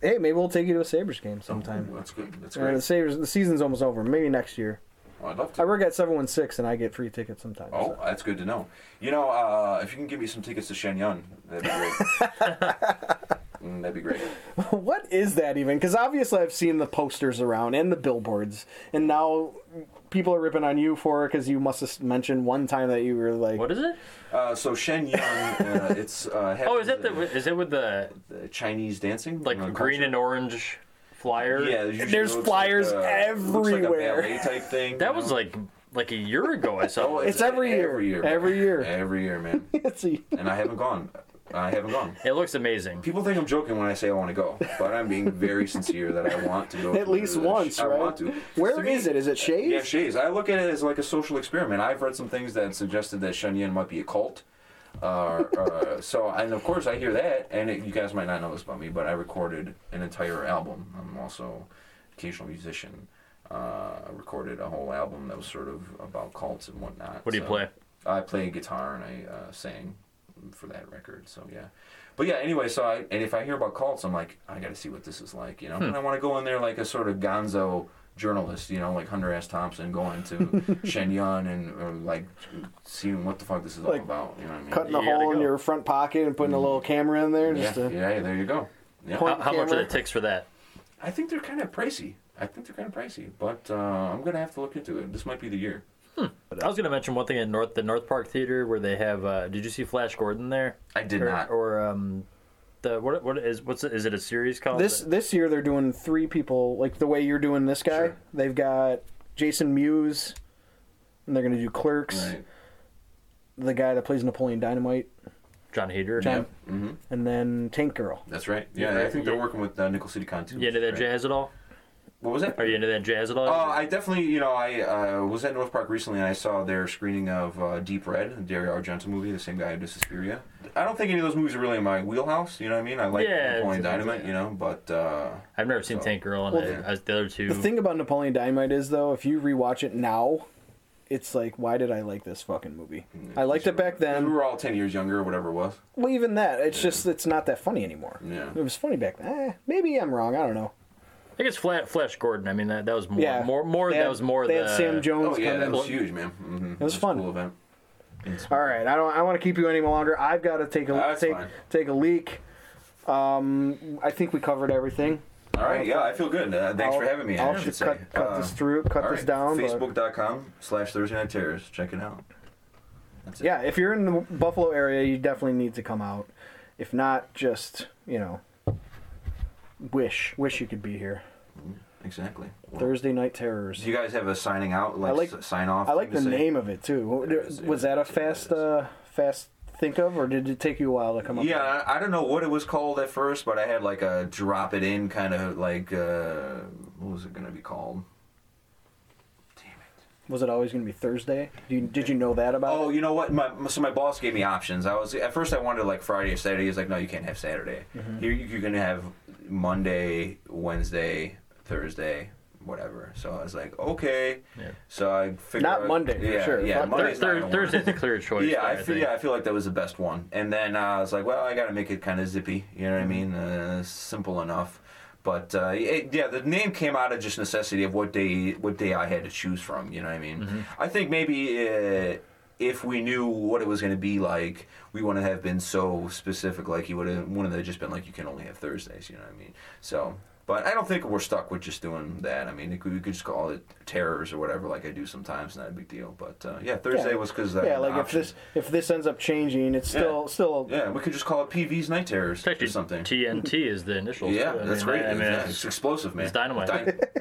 Hey, maybe we'll take you to a Sabres game sometime. Oh, that's good. That's great. Uh, the. Sabres, the season's almost over. Maybe next year. Oh, I'd love to. I work at 716 and I get free tickets sometimes. Oh, that's good to know. You know, uh, if you can give me some tickets to Shen Yun, that'd be great. Mm, that'd be great. what is that even? Because obviously I've seen the posters around and the billboards, and now people are ripping on you for it because you must have mentioned one time that you were like, What is it? Uh, so Shen Yun, uh, it's uh, Oh, is that the? Is it with the Chinese dancing, like uh, green culture? and orange flyer? Yeah, There's flyers like a, Looks everywhere. like a type thing. That was know? like like a year ago. I saw. Oh, it. It's every year. Every year. Every year. Every year, man. it's a, and I haven't gone. I haven't gone. It looks amazing. People think I'm joking when I say I want to go, but I'm being very sincere that I want to go. At least the- once, I right? want to. Where To me- is it? Is it Shea's? Yeah, Shea's. I look at it as like a social experiment. I've read some things that suggested that Shen Yun might be a cult. Uh, uh, so and of course I hear that, and it, you guys might not know this about me, but I recorded an entire album. I'm also occasional musician. Uh, I recorded a whole album that was sort of about cults and whatnot. What do you so- play? I play guitar and I uh, sang for that record. So yeah, but yeah. Anyway, so I and if I hear about cults, I'm like, I got to see what this is like, you know. And I want to go in there like a sort of Gonzo journalist, you know, like Hunter S. Thompson going to Shen Yun and or like seeing what the fuck this is all about. You know what I mean? Cutting a You gotta hole in your front pocket and putting a little camera in there yeah, just to yeah, there you go. Yeah. How, how much are camera. the ticks for that? I think they're kind of pricey. I think they're kind of pricey, but uh, I'm gonna have to look into it. This might be the year. I was going to mention one thing at North the North Park Theater where they have. Uh, did you see Flash Gordon there? I did or, not. Or um, the what what is what's it, is it a series called? This this year they're doing three people like the way you're doing this guy. Sure. They've got Jason Mewes, and they're gonna do Clerks. Right. The guy that plays Napoleon Dynamite, Jon Heder. John- hmm and then Tank Girl. That's right. Yeah, I think they're working with uh, Nickel City Con too. You into that which is great. jazz at all? What was that? Are you into that jazz at all? Uh, I definitely, you know, I uh, was at North Park recently and I saw their screening of uh, Deep Red, the Dario Argento movie, the same guy who did Suspiria. I don't think any of those movies are really in my wheelhouse, you know what I mean? I like Yeah, Napoleon it's- Dynamite, you know, but uh, I've never seen so- Tank Girl, and Well, I, the- I, the other two. The thing about Napoleon Dynamite is though, if you rewatch it now, it's like, why did I like this fucking movie? I liked it back then. we were all 10 years younger or whatever it was. Well, even that, it's just it's not that funny anymore. Yeah. It was funny back then. Eh, maybe I'm wrong. I don't know. I think it's Flat Flash Gordon. I mean that that was more Yeah, more more They that had- was more They the had Sam Jones. Oh, yeah, come that was huge, man. Mm-hmm. It was fun. A cool event. All right, I don't. I want to keep you any longer. I've got to take a That's take fine. take a leak. Um, I think we covered everything. All right, yeah, I feel good. Uh, thanks I'll- for having me. I'll I should sh- say. cut, cut Uh, this through, cut all this right, down. but- Facebook.com slash Thursday Night Terrors. Check it out. That's it. yeah, if you're in the Buffalo area, you definitely need to come out. If not, just you know, wish wish you could be here. Exactly. Well, Thursday Night Terrors. Do you guys have a signing out, like, I like- sign off? I like the name of it too. Is, Was that a fast uh, fast think of, or did it take you a while to come up? Yeah? I, I don't know what it was called at first, but I had like a drop it in kind of like uh, what was it gonna be called? Damn it! Was it always going to be Thursday? Do you, did you know that about? Oh, it? you know what? My so my boss gave me options. I was at first I wanted like Friday or Saturday. He's like, no, you can't have Saturday. Mm-hmm. Here you're gonna have Monday, Wednesday, Thursday, whatever. So I was like, okay. Yeah. So I figured Not out- Monday, for yeah, sure. Yeah, Fuck Thur- Monday's not Thur- gonna work. Thursday's a clear choice. Yeah, there, I feel, think. yeah, I feel like that was the best one. And then uh, I was like, well, I got to make it kind of zippy. You know what I mean? Uh, simple enough. But uh, it, yeah, the name came out of just necessity of what day what day I had to choose from. You know what I mean? I think maybe uh, if we knew what it was going to be like, we wouldn't have been so specific. Like you would have wouldn't have just been like you can only have Thursdays. You know what I mean? So. But I don't think we're stuck with just doing that. I mean, we could just call it terrors or whatever, like I do sometimes. Not a big deal. But uh, yeah, Thursday Yeah. was because yeah, like if this if this ends up changing, it's still still yeah, we could just call it PV's Night Terrors It's or something. TNT is the initials. yeah, too. I that's mean, great. I mean, yeah, it's explosive, man. it's dynamite.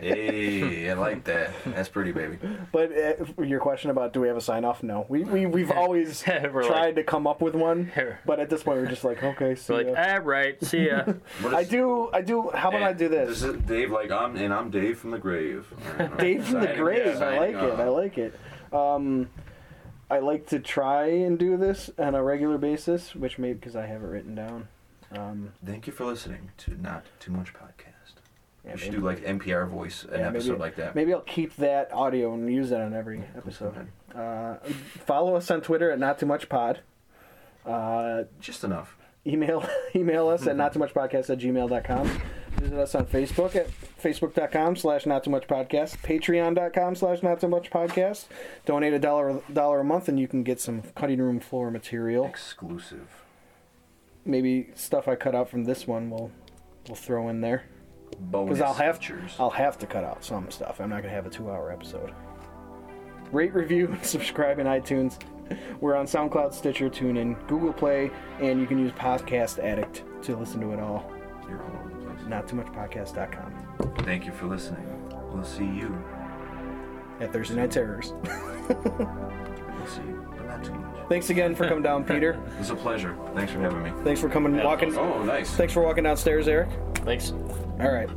Dy- hey, I like that. That's pretty, baby. But uh, your question about do we have a sign off? No, we we we've always tried like- to come up with one, but at this point we're just like okay, see We're like, ya. ah, right, see ya. What I do I do. How about I do this? This is Dave, like I'm, and I'm Dave from the grave. Dave from the grave. I like it. I like it. Um, I like to try and do this on a regular basis, which maybe because I have it written down. Um, Thank you for listening to Not Too Much podcast. yeah, we should maybe- do like NPR voice an yeah, episode maybe, like that. Maybe I'll keep that audio and use that on every episode. Uh, follow us on Twitter at Not Too Much Pod. Uh, Just enough. email email us at not too much podcast at gmail.com visit us on facebook at facebook.com slash not too much podcast patreon.com slash not too much podcast. Donate a dollar dollar a month and you can get some cutting room floor material. Exclusive. maybe stuff i cut out from this one we'll we'll throw in there. Bonus because i'll have features. i'll have to cut out some stuff. I'm not going to have a two hour episode. Rate review subscribe in itunes. We're on soundcloud stitcher tunein google play and you can use podcast addict to listen to it all. You're all over the place. not too much podcast.com Thank you for listening. We'll see you. at Thursday Night Terrors. We'll see you, but not too much. Thanks again for coming down, Peter. It was a pleasure. Thanks for having me. Thanks for coming, Yeah, walking. Oh, nice. Thanks for walking downstairs, Eric. Thanks. All right.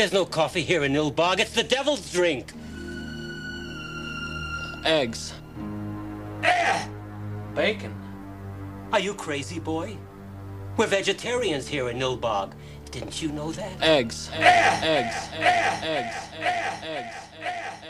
There's no coffee here in Nilbog. It's the devil's drink. Eggs. Eh! Bacon. Are you crazy, boy? We're vegetarians here in Nilbog. Didn't you know that? Eggs. Eh! Eh! Eggs. Eggs. Eggs. Eggs. Eggs. Eggs.